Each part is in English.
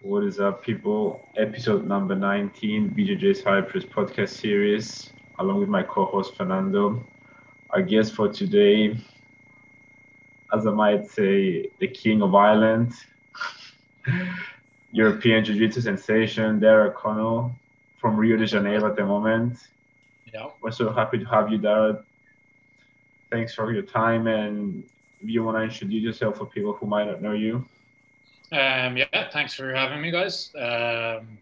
What is up, people? Episode number 19, BJJ's Cyprus podcast series, along with my co host Fernando. Our guest for today, as I might say, the king of Ireland, European Jiu Jitsu sensation, Darragh Connell from Rio de Janeiro at the moment. Yeah. We're so happy to have you, Darragh. Thanks for your time. And if you want to introduce yourself for people who might not know you. Um, yeah, thanks for having me, guys. Um,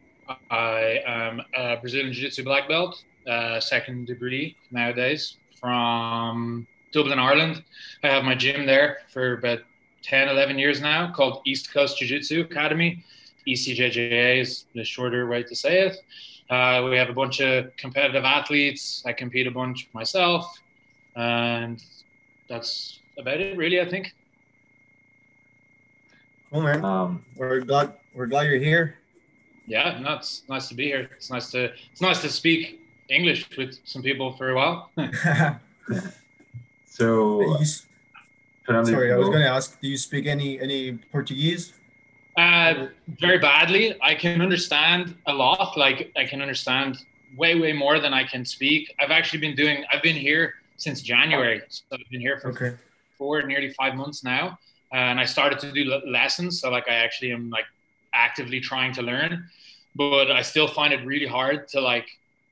I am a Brazilian Jiu Jitsu black belt, uh, second degree nowadays from Dublin, Ireland. I have my gym there for about 10, 11 years now called East Coast Jiu Jitsu Academy. ECJJA is the shorter way to say it. Uh, we have a bunch of competitive athletes. I compete a bunch myself. And that's about it, really, I think. Cool, man. Um, We're glad we're glad you're here. Yeah, no, it's nice to be here. It's nice to it's nice to speak English with some people for a while. so, You s- Sorry, I was going to ask. Do you speak any any Portuguese? Uh, very badly. I can understand a lot. Like I can understand way, way more than I can speak. I've actually been doing. I've been here since January, so I've been here for Okay. four, nearly five months now, and I started to do lessons. So like I actually am like actively trying to learn, but I still find it really hard to like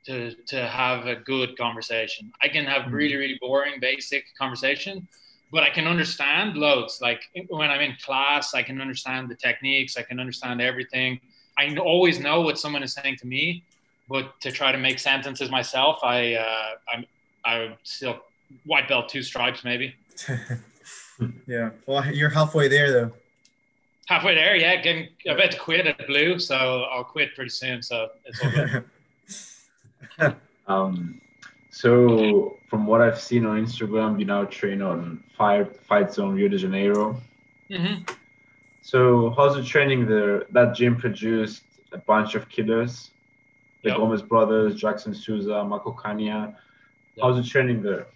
to to have a good conversation. I can have Mhm. really, really boring, basic conversation, but I can understand loads. Like when I'm in class, I can understand the techniques. I can understand everything. I always know what someone is saying to me, but to try to make sentences myself, I uh, I'm I'm still white belt two stripes maybe. yeah. Well, you're halfway there though. Halfway there, yeah. Getting about to quit at blue, so I'll quit pretty soon. So it's all good. Um, so, from what I've seen on Instagram, you now train on Fire Fight Zone Rio de Janeiro. hmm So, how's the training there? That gym produced a bunch of killers, the Yep. Gomez brothers, Jackson Souza, Marco Kania. How's the training there?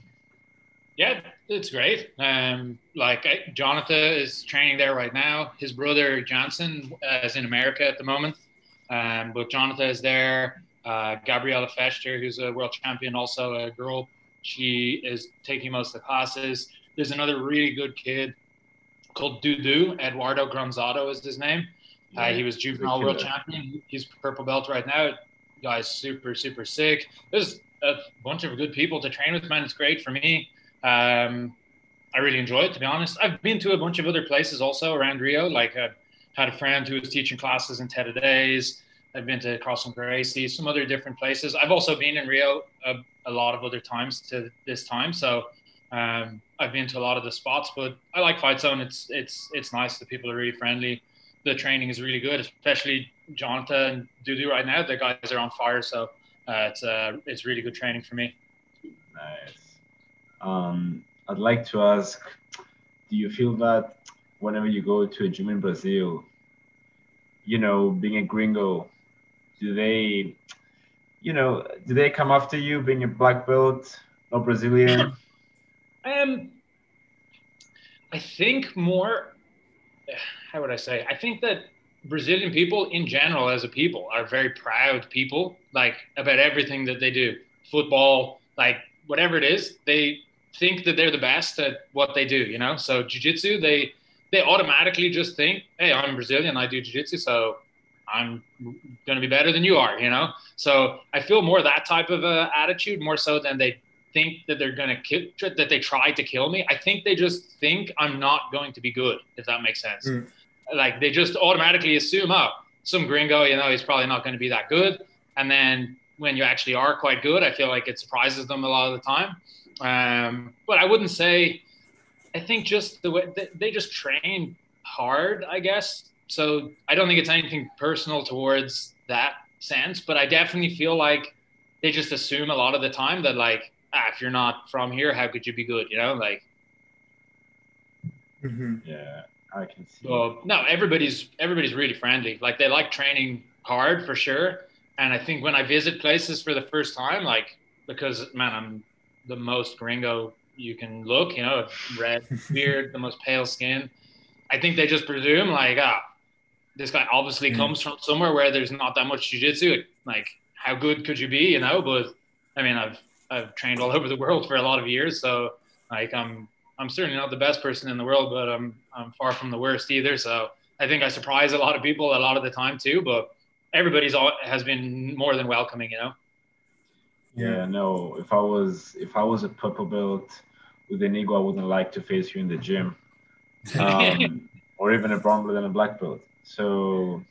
Yeah, it's great. Um, like I, Jonathan is training there right now. His brother Johnson uh, is in America at the moment, um, but Jonathan is there. Uh, Gabriella Fester, who's a world champion, also a girl, she is taking most of the classes. There's another really good kid called Dudu. Eduardo Granzado is his name. Uh, he was juvenile world champion. He's purple belt right now. Guy's super, super sick. There's a bunch of good people to train with, man. It's great for me. Um, I really enjoy it, to be honest. I've been to a bunch of other places also around Rio. Like I had a friend who was teaching classes in Teta Days. I've been to and Gracie, some other different places. I've also been in Rio a, a lot of other times to this time. So um, I've been to a lot of the spots, but I like Fight Zone. It's it's it's nice. The people are really friendly. The training is really good, especially Jonathan and Dudu right now. The guys are on fire, so uh, it's uh, it's really good training for me. Nice. Um, I'd like to ask, do you feel that whenever you go to a gym in Brazil, you know, being a gringo, do they, you know, do they come after you being a black belt, not Brazilian? Um, I think more. How would I say? I think that Brazilian people, in general, as a people, are very proud people. Like about everything that they do, football, like whatever it is, they think that they're the best at what they do. You know, so jujitsu, they they automatically just think, hey, I'm Brazilian, I do jujitsu, so I'm going to be better than you are. You know, so I feel more that type of uh, attitude more so than they think that they're going to kill that they tried to kill me. I think they just think I'm not going to be good, if that makes sense. Mm. Like they just automatically assume, oh, some gringo, you know, he's probably not going to be that good. And then when you actually are quite good, I feel like it surprises them a lot of the time. Um, but I wouldn't say. I think just the way they, they just train hard, I guess. So I don't think it's anything personal towards that sense, but I definitely feel like they just assume a lot of the time that like ah, if you're not from here, how could you be good? You know, like hmm yeah, I can see. so no, everybody's everybody's really friendly. Like they like training hard for sure. And I think when I visit places for the first time, like because man, I'm the most gringo you can look, you know, red beard, the most pale skin. I think they just presume like, ah, this guy obviously Mm. comes from somewhere where there's not that much jujitsu. Like, how good could you be, you know? But I mean, I've I've trained all over the world for a lot of years, so like I'm I'm certainly not the best person in the world, but I'm I'm far from the worst either. So I think I surprise a lot of people a lot of the time too. But everybody's all has been more than welcoming, you know. Yeah, no. If I was if I was a purple belt with an ego, I wouldn't like to face you in the gym, um, or even a brown belt and a black belt. So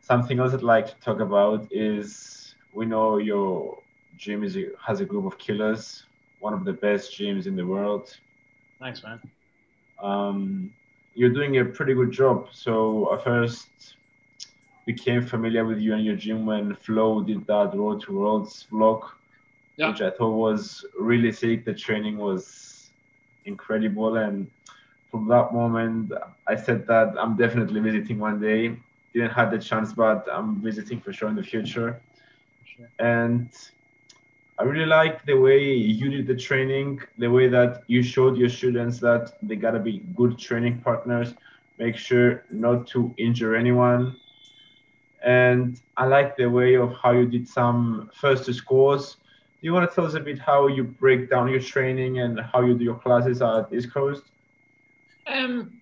something else I'd like to talk about is we know your gym is has a group of killers, one of the best gyms in the world. Thanks, man. Um, you're doing a pretty good job. So I first became familiar with you and your gym when Flo did that Road to Worlds vlog, Yeah. which I thought was really sick. The training was incredible, and from that moment, I said that I'm definitely visiting one day. Didn't have the chance, but I'm visiting for sure in the future. Sure. And I really like the way you did the training, the way that you showed your students that they gotta be good training partners, make sure not to injure anyone. And I like the way of how you did some first scores. Do you want to tell us a bit how you break down your training and how you do your classes at East Coast? Um,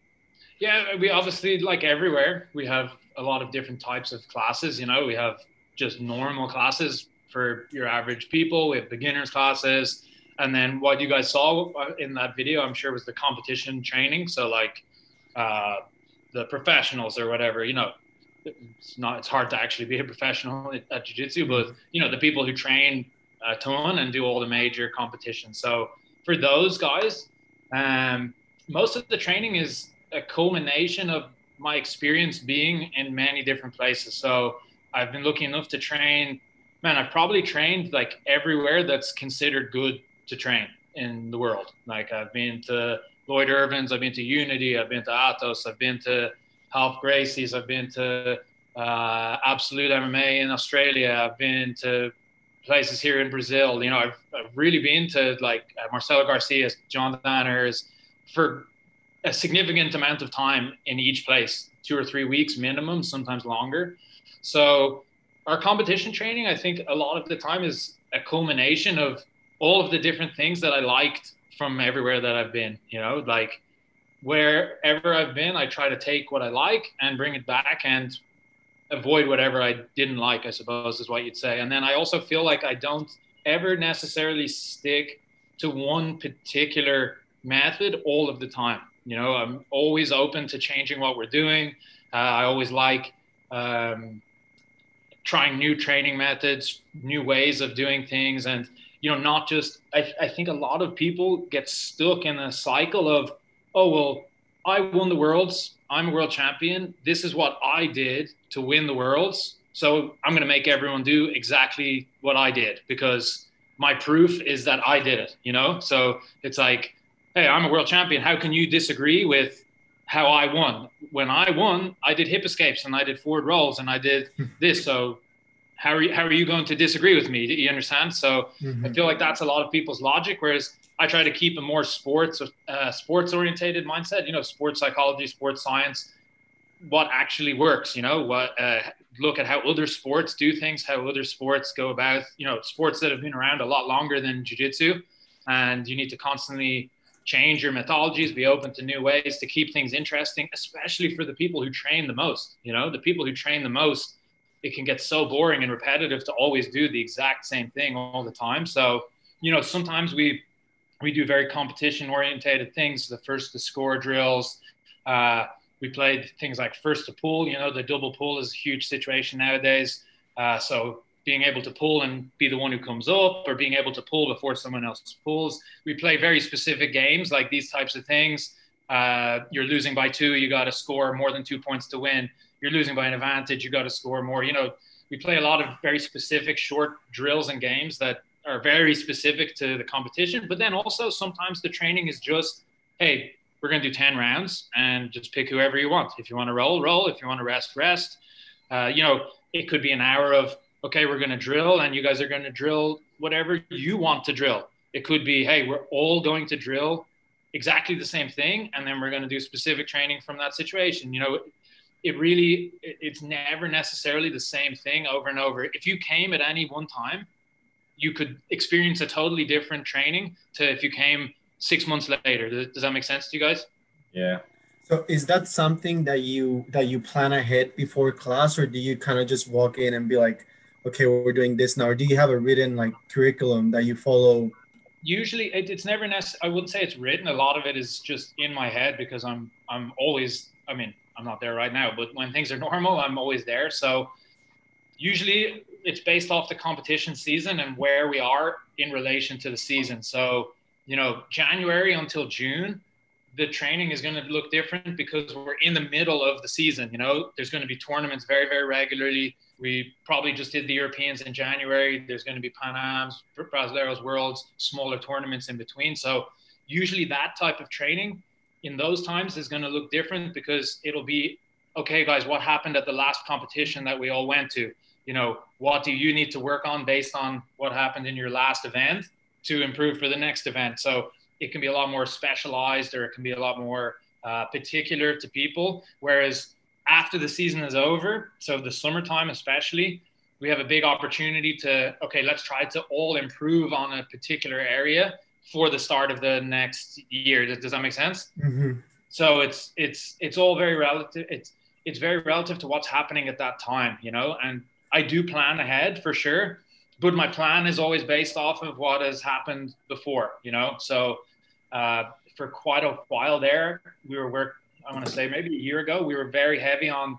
yeah, we obviously like everywhere. We have a lot of different types of classes. You know, we have just normal classes for your average people. We have beginners classes, and then what you guys saw in that video, I'm sure, was the competition training. So like uh, the professionals or whatever. You know, it's not. It's hard to actually be a professional at, at jiu-jitsu, but you know, the people who train a ton and do all the major competitions. So for those guys, um, most of the training is a culmination of my experience being in many different places. So I've been lucky enough to train. Man, I've probably trained like everywhere that's considered good to train in the world. Like I've been to Lloyd Irvin's, I've been to Unity, I've been to Atos, I've been to Ralph Gracie's, I've been to uh, Absolute MMA in Australia, I've been to places here in Brazil. You know, I've, I've really been to like uh, Marcelo Garcia's, John Danaher's for a significant amount of time in each place, two or three weeks minimum, sometimes longer. So our competition training, I think a lot of the time is a culmination of all of the different things that I liked from everywhere that I've been, you know, like wherever I've been, I try to take what I like and bring it back and avoid whatever I didn't like, I suppose is what you'd say. And then I also feel like I don't ever necessarily stick to one particular method all of the time. You know, I'm always open to changing what we're doing. Uh, I always like um, trying new training methods, new ways of doing things, and you know, not just. I, I think a lot of people get stuck in a cycle of, oh well, I won the worlds. I'm a world champion. This is what I did to win the worlds. So I'm going to make everyone do exactly what I did because my proof is that I did it, you know? So it's like, hey, I'm a world champion. How can you disagree with how I won? When I won, I did hip escapes and I did forward rolls and I did hmm. this. So how are you, how are you going to disagree with me? Do you understand? So mm-hmm. I feel like that's a lot of people's logic. Whereas I try to keep a more sports uh, sports orientated mindset. You know, sports psychology, sports science, what actually works. You know, what uh, look at how other sports do things, how other sports go about. You know, sports that have been around a lot longer than jujitsu, and you need to constantly change your methodologies, be open to new ways to keep things interesting, especially for the people who train the most. You know, the people who train the most. It can get so boring and repetitive to always do the exact same thing all the time. So, you know, sometimes we we do very competition orientated things the first to score drills. Uh, we played things like first to pull you know the double pull is a huge situation nowadays. Uh, so being able to pull and be the one who comes up or being able to pull before someone else pulls. We play very specific games like these types of things. Uh, you're losing by two you got to score more than two points to win. You're losing by an advantage you got to score more. You know we play a lot of very specific short drills and games that are very specific to the competition. But then also sometimes the training is just, hey, we're going to do 10 rounds and just pick whoever you want. If you want to roll, roll. If you want to rest, rest. Uh, you know, it could be an hour of, okay, we're going to drill and you guys are going to drill whatever you want to drill. It could be, hey, we're all going to drill exactly the same thing. And then we're going to do specific training from that situation. You know, it really it's never necessarily the same thing over and over. If you came at any one time, you could experience a totally different training to if you came six months later. Does, does that make sense to you guys? Yeah. So is that something that you that you plan ahead before class, or do you kind of just walk in and be like, okay, we're doing this now, or do you have a written like curriculum that you follow? Usually, it, it's never necessary. I wouldn't say it's written. A lot of it is just in my head because I'm I'm always. I mean, I'm not there right now, but when things are normal, I'm always there. So usually it's based off the competition season and where we are in relation to the season. So, you know, January until June, the training is going to look different because we're in the middle of the season. You know, there's going to be tournaments very, very regularly. We probably just did the Europeans in January. There's going to be Pan Am's, Brasileiros Worlds, smaller tournaments in between. So, usually that type of training in those times is going to look different because it'll be okay, guys, what happened at the last competition that we all went to? You know, what do you need to work on based on what happened in your last event to improve for the next event? So it can be a lot more specialized or it can be a lot more uh, particular to people. Whereas after the season is over, so the summertime especially, we have a big opportunity to, okay, let's try to all improve on a particular area for the start of the next year. Does, does that make sense? Mm-hmm. So it's it's it's all very relative. It's it's very relative to what's happening at that time, you know. And I do plan ahead for sure, but my plan is always based off of what has happened before, you know. So uh, for quite a while there, we were work. I want to say maybe a year ago, we were very heavy on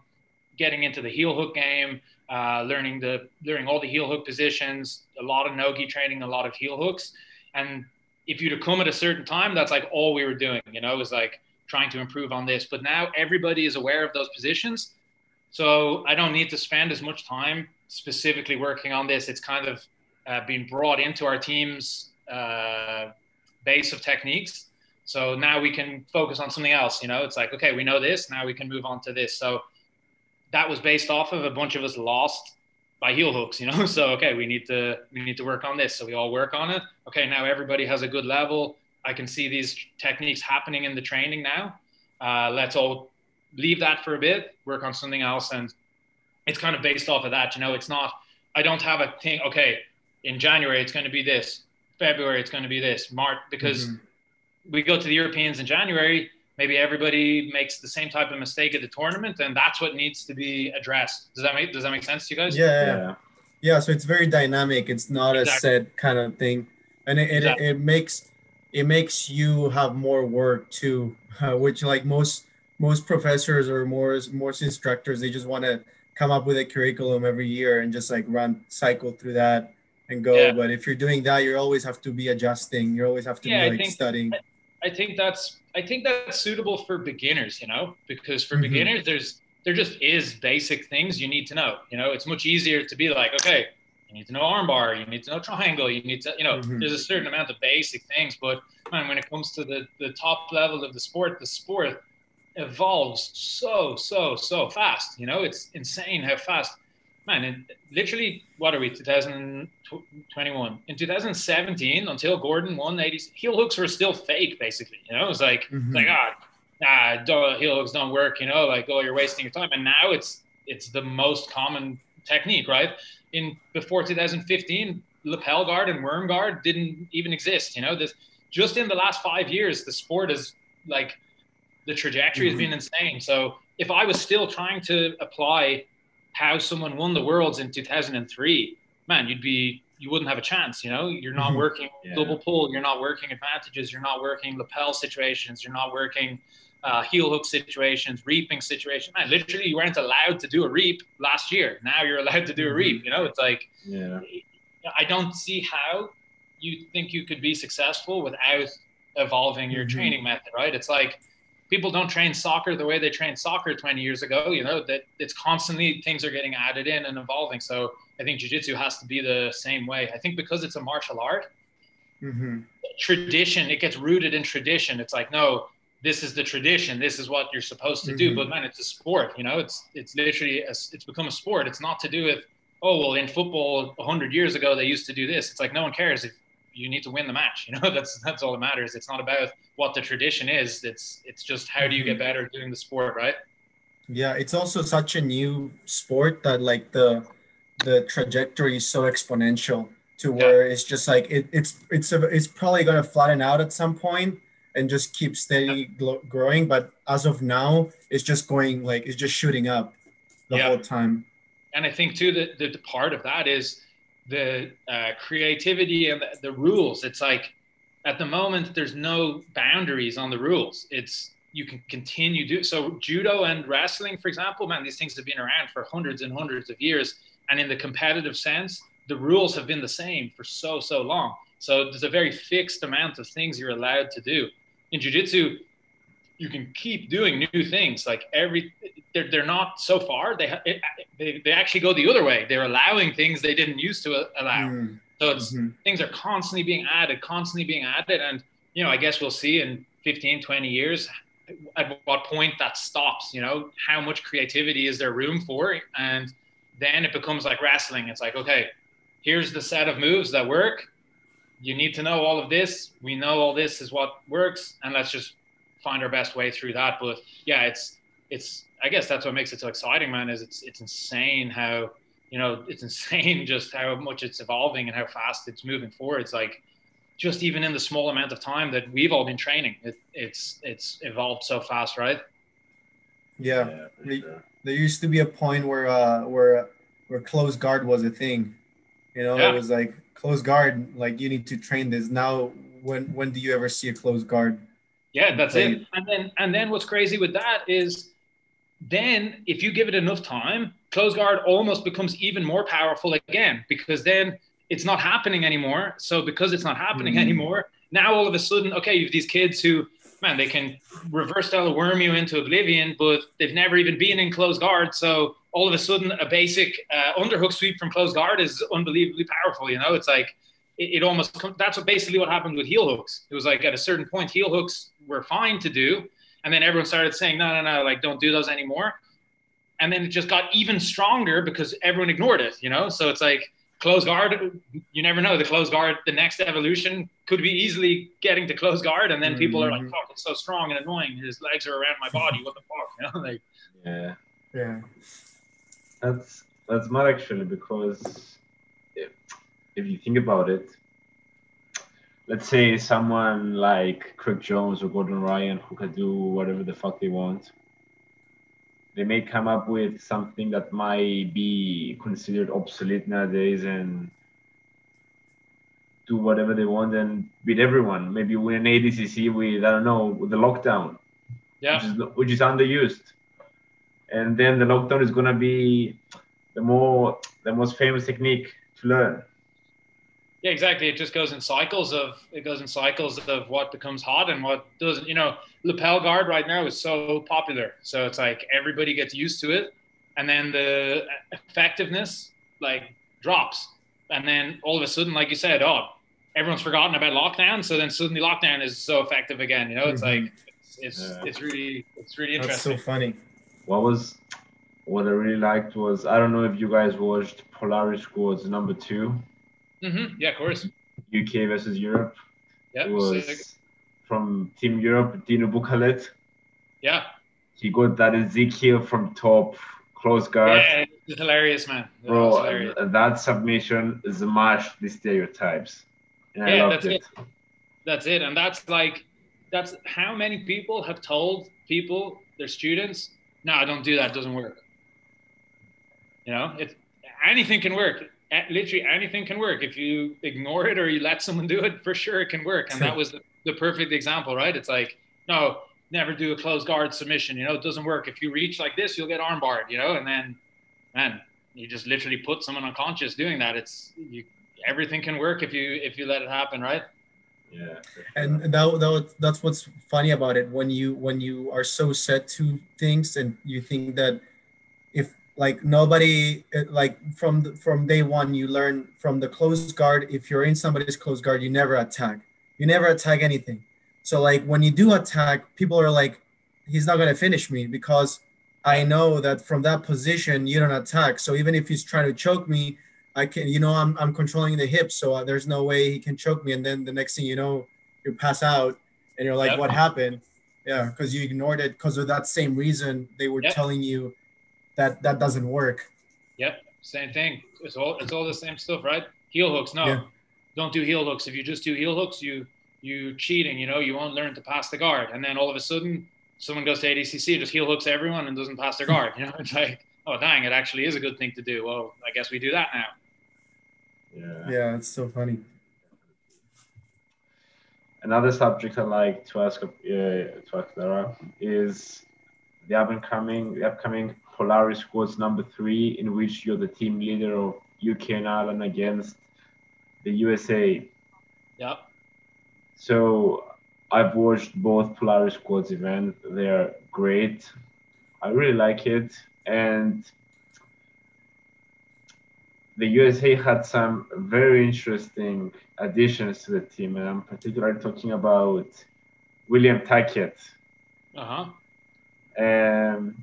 getting into the heel hook game, uh, learning the learning all the heel hook positions, a lot of nogi training, a lot of heel hooks, and if you'd have come at a certain time, that's like all we were doing, you know, it was like trying to improve on this. But now everybody is aware of those positions. So I don't need to spend as much time specifically working on this. It's kind of uh, been brought into our team's uh, base of techniques. So now we can focus on something else. You know, it's like, okay, we know this. Now we can move on to this. So that was based off of a bunch of us lost by heel hooks, you know. So okay, we need to we need to work on this. So we all work on it. Okay, now everybody has a good level. I can see these techniques happening in the training now. Uh, let's all leave that for a bit, work on something else, and it's kind of based off of that. You know, it's not. I don't have a thing. Okay, in January it's going to be this. February it's going to be this. March because mm-hmm. we go to the Europeans in January maybe everybody makes the same type of mistake at the tournament, and that's what needs to be addressed. Does that make Does that make sense to you guys? Yeah, yeah. yeah so it's very dynamic. It's not exactly. a set kind of thing, and it, exactly. it, it, makes it makes you have more work too, uh, which like most most professors or more most instructors, they just want to come up with a curriculum every year and just like run cycle through that and go. Yeah. But if you're doing that, you always have to be adjusting. You always have to yeah, be like think, studying. I, I think that's I think that's suitable for beginners, you know, because for mm-hmm. beginners, there's there just is basic things you need to know. You know, it's much easier to be like, okay, you need to know armbar, you need to know triangle, you need to, you know, mm-hmm. there's a certain amount of basic things. But man, when it comes to the the top level of the sport, the sport evolves so so so fast. You know, it's insane how fast man, and literally, what are we, 2021? In 2017, until Gordon won 80s, heel hooks were still fake, basically. You know, it was like, mm-hmm. like, ah, nah, heel hooks don't work, you know, like, oh, you're wasting your time. And now it's it's the most common technique, right? In before 2015, lapel guard and worm guard didn't even exist. You know, this just in the last five years, the sport is like the trajectory mm-hmm. has been insane. So if I was still trying to apply how someone won the worlds in 2003 man you'd be you wouldn't have a chance you know you're not mm-hmm. working yeah. double pull you're not working advantages you're not working lapel situations you're not working uh, heel hook situations reaping situations man literally you weren't allowed to do a reap last year now you're allowed to do a mm-hmm. reap you know it's like yeah i don't see how you think you could be successful without evolving your mm-hmm. training method right it's like people don't train soccer the way they trained soccer 20 years ago you know that it's constantly things are getting added in and evolving. So i think jiu-jitsu has to be the same way. I think because it's a martial art mm-hmm. tradition it gets rooted in tradition. It's like no this is the tradition. This is what you're supposed to mm-hmm. do but man it's a sport you know it's it's literally a, it's become a sport. It's not to do with oh well in football 100 years ago they used to do this. It's like no one cares if you need to win the match. You know, that's that's all that matters. It's not about what the tradition is. It's it's just how do you get mm-hmm. better doing the sport, right? Yeah, it's also such a new sport that like the the trajectory is so exponential to where yeah. it's just like it, it's it's a, it's probably going to flatten out at some point and just keep steady growing but as of now it's just going like it's just shooting up the yeah. whole time and i think too that the, the part of that is the uh, creativity and the, the rules. It's like at the moment there's no boundaries on the rules. It's you can continue do so judo and wrestling for example man these things have been around for hundreds and hundreds of years. And in the competitive sense the rules have been the same for so so long. So there's a very fixed amount of things you're allowed to do. In jiu-jitsu you can keep doing new things like every they're, they're not so far they, it, they they actually go the other way they're allowing things they didn't used to allow mm. so it's mm-hmm. things are constantly being added constantly being added and you know i guess we'll see in 15 20 years at what point that stops you know how much creativity is there room for and then it becomes like wrestling it's like okay here's the set of moves that work you need to know all of this. We know all this is what works, and let's just find our best way through that. But yeah, it's it's I guess that's what makes it so exciting, man. Is it's it's insane how you know it's insane just how much it's evolving and how fast it's moving forward. It's like just even in the small amount of time that we've all been training, it, it's it's evolved so fast, right? Yeah, yeah sure. there used to be a point where uh where where close guard was a thing. You know, yeah. it was like close guard like you need to train this now when when do you ever see a close guard yeah that's it and then and then what's crazy with that is then if you give it enough time close guard almost becomes even more powerful again because then it's not happening anymore so because it's not happening mm-hmm. anymore now all of a sudden okay you have these kids who man they can reverse style worm you into oblivion but they've never even been in close guard so all of a sudden a basic uh, underhook sweep from close guard is unbelievably powerful. You know, it's like it, it almost that's what basically what happened with heel hooks. It was like at a certain point, heel hooks were fine to do, and then everyone started saying, no, no, no, like don't do those anymore. And then it just got even stronger because everyone ignored it. You know, so it's like close guard. You never know. The close guard, the next evolution could be easily getting to close guard, and then mm-hmm. people are like, mm-hmm. "Fuck, it's so strong and annoying. His legs are around my body. What the fuck?" You know, like. Yeah. Yeah. That's that's mad actually because if, if you think about it, let's say someone like Craig Jones or Gordon Ryan who can do whatever the fuck they want. They may come up with something that might be considered obsolete nowadays and do whatever they want and beat everyone. Maybe win an ADCC with I don't know with the lockdown, yeah, which is, which is underused and then the lockdown is gonna be the more the most famous technique to learn. Yeah, exactly. It just goes in cycles of it goes in cycles of what becomes hot and what doesn't. You know, lapel guard right now is so popular, so it's like everybody gets used to it, and then the effectiveness like drops, and then all of a sudden, like you said, oh, everyone's forgotten about lockdown, so then suddenly lockdown is so effective again. You know, it's mm-hmm. like it's it's, yeah. it's really it's really interesting. That's so funny what was what I really liked was I don't know if you guys watched Polaris Squads number 2 mm-hmm. Yeah, of course. UK versus Europe. Yeah, it was sick. from Team Europe, Dinu Bucalet. Yeah. He got that Ezekiel from top close guard. Yeah, it's hilarious, man. That Bro, hilarious. that submission smashed the stereotypes. And yeah, that's it. it. That's it. And that's like, that's how many people have told people, their students, no, don't do that. It doesn't work. You know, if anything can work. Literally anything can work. If you ignore it or you let someone do it, for sure it can work. And that was the, the perfect example, right? It's like, no, never do a closed guard submission. You know, it doesn't work. If you reach like this, you'll get armbarred, you know, and then, man, you just literally put someone unconscious doing that. It's you, everything can work if you if you let it happen, right? yeah and that, that that's what's funny about it when you when you are so set to things and you think that if like nobody like from the, from day one you learn from the closed guard if you're in somebody's closed guard you never attack you never attack anything so like when you do attack people are like he's not going to finish me because i know that from that position you don't attack so even if he's trying to choke me I can, you know, I'm, I'm controlling the hips, so uh, there's no way he can choke me. And then the next thing you know, you pass out, and you're like, yep. what happened? Yeah, because you ignored it because of that same reason they were yep. telling you that that doesn't work. Yep, same thing. It's all it's all the same stuff, right? Heel hooks, no, yeah. don't do heel hooks. If you just do heel hooks, you you cheating. You know, you won't learn to pass the guard, and then all of a sudden, someone goes to ADCC, just heel hooks everyone, and doesn't pass their guard. You know, it's like, oh dang, it actually is a good thing to do. Well, I guess we do that now. Yeah. Yeah, it's so funny. Another subject I like to ask uh, to ask Lara is the upcoming the upcoming Polaris Squads number three, in which you're the team leader of UK and Ireland against the USA. Yep. So I've watched both Polaris Squads events. They're great. I really like it, and the USA had some very interesting additions to the team, and I'm particularly talking about William Tackett. Uh huh. Um,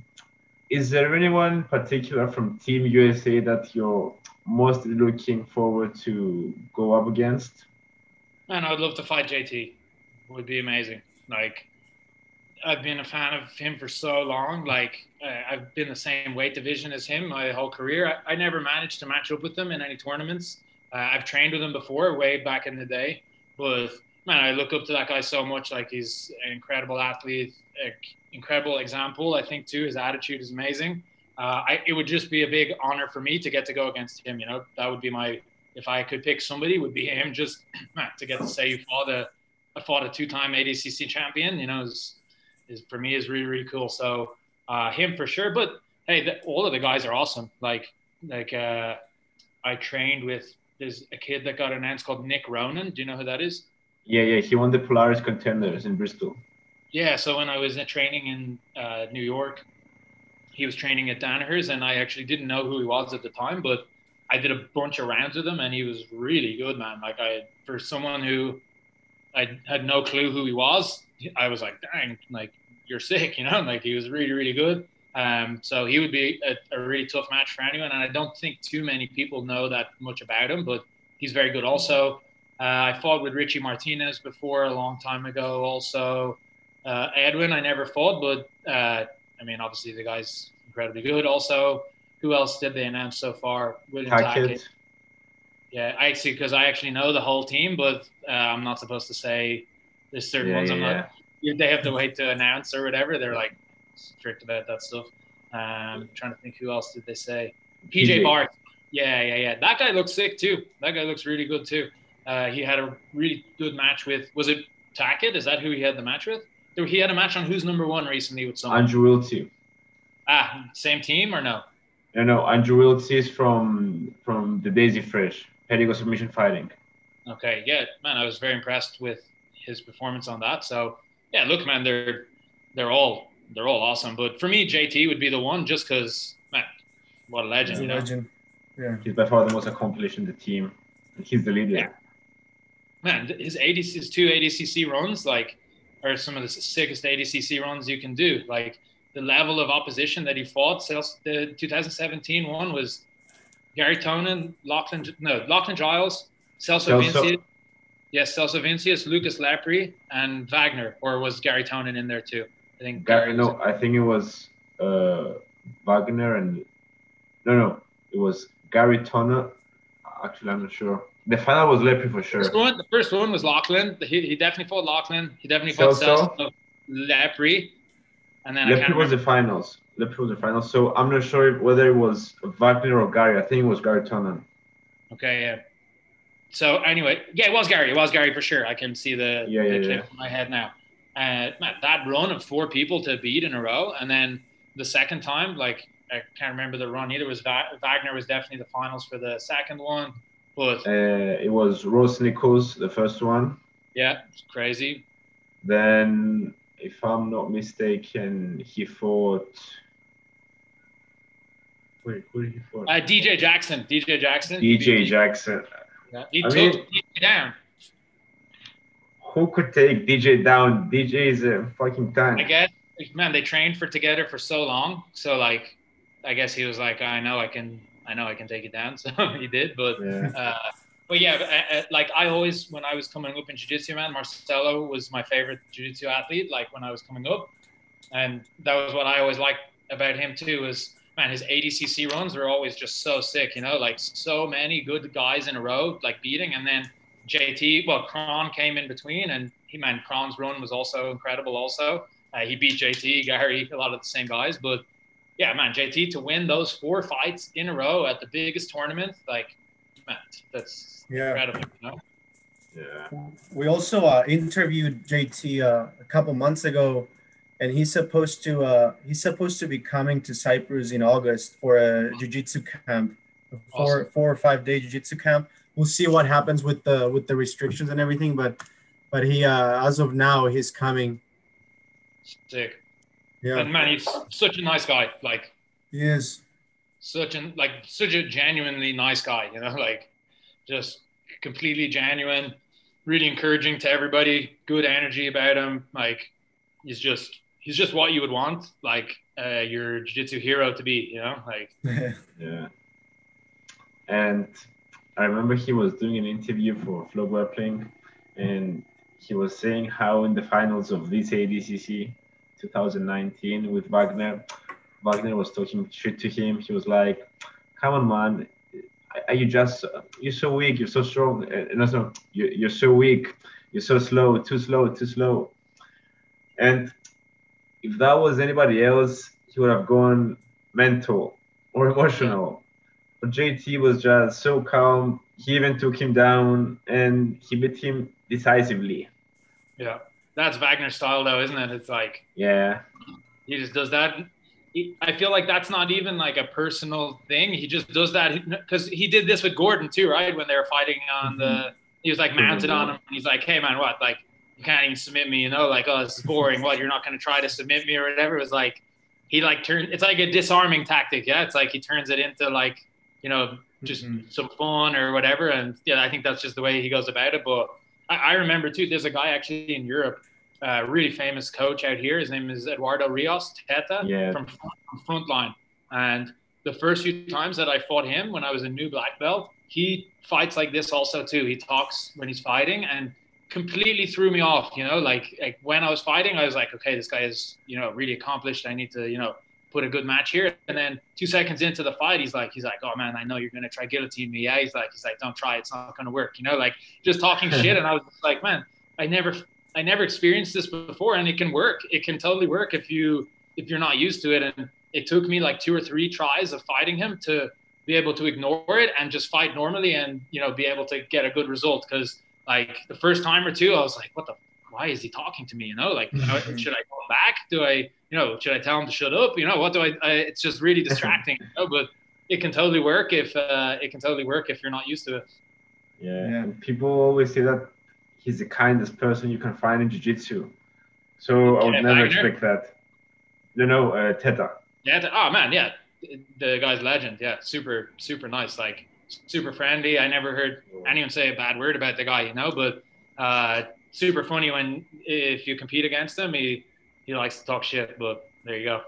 is there anyone particular from Team USA that you're most looking forward to go up against? Man, I'd love to fight JT. It would be amazing. Like, I've been a fan of him for so long. Like uh, I've been the same weight division as him my whole career. I, I never managed to match up with him in any tournaments. Uh, I've trained with him before, way back in the day. But man, I look up to that guy so much. Like he's an incredible athlete, incredible example. I think too, his attitude is amazing. Uh, I, it would just be a big honor for me to get to go against him. You know, that would be my if I could pick somebody, would be him. Just man, to get to say you fought a, I fought a two-time ADCC champion. You know, is is for me is really really cool. So uh, him for sure. But hey, the, all of the guys are awesome. Like like uh, I trained with there's a kid that got announced called Nick Ronan. Do you know who that is? Yeah, yeah, he won the Polaris contenders in Bristol. Yeah, so when I was training in uh, New York, he was training at Danaher's, and I actually didn't know who he was at the time, but I did a bunch of rounds with him, and he was really good, man. Like I, for someone who I had no clue who he was, I was like, dang, like you're sick, you know, like he was really, really good. Um, so he would be a, a, really tough match for anyone. And I don't think too many people know that much about him, but he's very good. Also, uh, I fought with Richie Martinez before a long time ago. Also, uh, Edwin, I never fought, but uh, I mean, obviously the guy's incredibly good. Also, who else did they announce so far? William Tackett. Yeah, I actually because I actually know the whole team, but uh, I'm not supposed to say there's certain yeah, ones I'm yeah. not they have to wait to announce or whatever. They're like strict about that stuff. Um, trying to think who else did they say? PJ, PJ Barch. Yeah, yeah, yeah. That guy looks sick too. That guy looks really good too. Uh, he had a really good match with. Was it Tackett? Is that who he had the match with? He had a match on who's number one recently with someone. Andrew Wiltse. Ah, same team or no? No, no. Andrew Wiltse is from from the Daisy Fresh Pedigo Submission Fighting. Okay, yeah, man, I was very impressed with his performance on that. So yeah, look, man, they're they're all they're all awesome. But for me, JT would be the one just because, man, what a legend. He's a legend. Yeah. He's by far the most accomplished in the team. He's the leader. Yeah. Man, his ADC, his two ADCC runs, like, are some of the sickest ADCC runs you can do. Like, the level of opposition that he fought, the 2017 one was Gary Tonon, Lachlan, no, Lachlan Giles, Celso Vinicius, Yes, Celso Vinicius, Lucas Lepri, and Wagner, or was Gary Tonon in there too? I think. Gary, no, I think it was uh, Wagner and no, no, it was Gary Tonon. Actually, I'm not sure. The final was Lepri for sure. First one, the first one was Lachlan. He, he definitely fought Lachlan. He definitely fought Celso, Celso Lepri. And then Lepri was the finals. Lepri was the finals. So I'm not sure whether it was Wagner or Gary. I think it was Gary Tonon. Okay, yeah so anyway, yeah, it was Gary. It was Gary for sure. I can see the, yeah, the yeah, clip yeah. in my head now. Uh, that run of four people to beat in a row, and then the second time, like I can't remember the run either. Was Wagner was definitely the finals for the second one, but uh, it was Ross Nichols the first one. Yeah, it's crazy. Then, if I'm not mistaken, he fought. Wait, who did he fight? Uh, DJ Jackson. DJ Jackson. DJ Jackson. Yeah, he I took mean, DJ down. Who could take DJ down? DJ is a fucking tank. I guess, man, they trained for together for so long. So like, I guess he was like, I know I can, I know I can take it down. So he did. But yeah. uh, but yeah, uh, uh, like I always, when I was coming up in jiu-jitsu, man, Marcelo was my favorite jiu-jitsu athlete. Like when I was coming up, and that was what I always liked about him too. Was man, his ADCC runs were always just so sick. You know, like so many good guys in a row, like beating, and then JT. Well, Kron came in between, and he man, Kron's run was also incredible. Also, uh, he beat JT, Gary, a lot of the same guys, but yeah, man, JT to win those four fights in a row at the biggest tournament, like, man, that's yeah. incredible. You know? Yeah. We also uh, interviewed JT uh, a couple months ago, and he's supposed to uh, he's supposed to be coming to Cyprus in August for a jiu-jitsu camp, a four awesome. four or five day jiu-jitsu camp. We'll see what happens with the with the restrictions and everything, but but he uh, as of now he's coming. Sick. Yeah. And man, he's such a nice guy. Like he is such an like such a genuinely nice guy. You know, like just completely genuine, really encouraging to everybody. Good energy about him. Like he's just he's just what you would want, like uh, your jiu-jitsu hero to be. You know, like yeah. And I remember he was doing an interview for FloGrappling, and he was saying how in the finals of this ADCC 2019 with Wagner. Wagner was talking shit to him. He was like, "Come on, man, are you just you're so weak? You're so strong, eh, eh, and also you're, you're so weak. You're so slow. Too slow. Too slow." And if that was anybody else, he would have gone mental or emotional. But JT was just so calm. He even took him down and he beat him decisively. Yeah that's Wagner style, though, isn't it? It's like yeah, he just does that. I feel like that's not even like a personal thing. He just does that because he did this with Gordon too, right? When they were fighting on mm-hmm. the, he was like mounted on him. And he's like, "Hey man, what? Like, you can't even submit me, you know? Like, oh, this is boring. what? You're not going to try to submit me or whatever." It was like he like turned. It's like a disarming tactic. Yeah, it's like he turns it into like you know just mm-hmm. some fun or whatever. And yeah, I think that's just the way he goes about it. But I, I remember too. There's a guy actually in Europe, a uh, really famous coach out here. His name is Eduardo Rios Teta yeah. from, from Frontline. And the first few times that I fought him when I was a new black belt, he fights like this also too. He talks when he's fighting and completely threw me off. You know, like like when I was fighting, I was like, okay, this guy is you know really accomplished. I need to you know put a good match here. And then two seconds into the fight, he's like, he's like, oh man, I know you're gonna try guillotine me. Yeah, he's like, he's like, don't try, it's not gonna work. You know, like just talking shit. And I was like, man, I never, I never experienced this before, and it can work. It can totally work if you if you're not used to it. And it took me like two or three tries of fighting him to be able to ignore it and just fight normally and you know be able to get a good result. Because like the first time or two, I was like, what the why is he talking to me? You know, like, mm-hmm. should I go back? Do I, you know, should I tell him to shut up? You know, what do I, I it's just really distracting, you know, but it can totally work if, uh, it can totally work if you're not used to it. Yeah. yeah. people always say that he's the kindest person you can find in jiu-jitsu. So I would never Wagner? expect that. No, no, uh, Teta. Yeah. Oh man. Yeah. The guy's legend. Yeah. Super, super nice. Like super friendly. I never heard anyone say a bad word about the guy, you know, but, uh, super funny when if you compete against him, he he likes to talk shit. But there you go.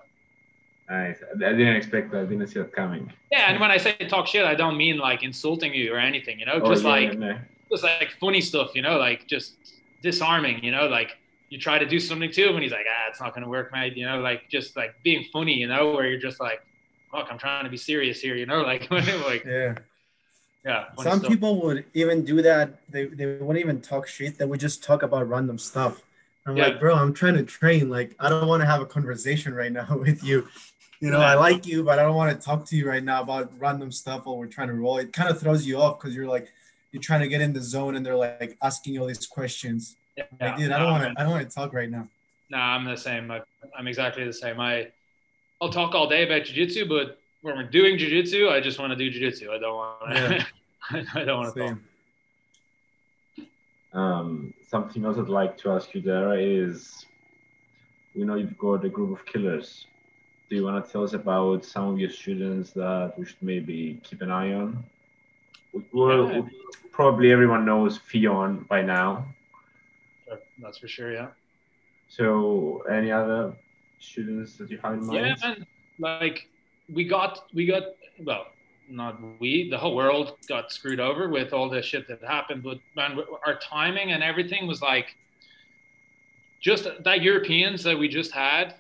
Nice. I didn't expect that. I didn't see that coming. Yeah, and when I say talk shit, I don't mean like insulting you or anything. You know, oh, just yeah, like no. just like funny stuff. You know, like just disarming. You know, like you try to do something to him, and he's like, ah, it's not gonna work, mate. You know, like just like being funny. You know, where you're just like, fuck, I'm trying to be serious here. You know, like like yeah. Yeah. Some stuff. people would even do that. They, they wouldn't even talk shit. They would just talk about random stuff. I'm yeah. like, bro, I'm trying to train. Like, I don't want to have a conversation right now with you. You know, I like you, but I don't want to talk to you right now about random stuff while we're trying to roll. It kind of throws you off because you're like, you're trying to get in the zone and they're like asking you all these questions. Yeah. Like, dude, I don't want to. I don't want to talk right now. Nah, I'm the same. I, am exactly the same. I, I'll talk all day about jujitsu, but when we're doing jujitsu, I just want to do jujitsu. I don't want. Yeah. I don't want to Um, something else I'd like to ask you, Darragh, is we know you've got a group of killers. Do you want to tell us about some of your students that we should maybe keep an eye on? Well, yeah. probably everyone knows Ffion by now. That's for sure, yeah. So, any other students that you have in mind? Yeah, man. Like we got, we got. Well, not we, the whole world got screwed over with all the shit that happened. But man, our timing and everything was like just that Europeans that we just had,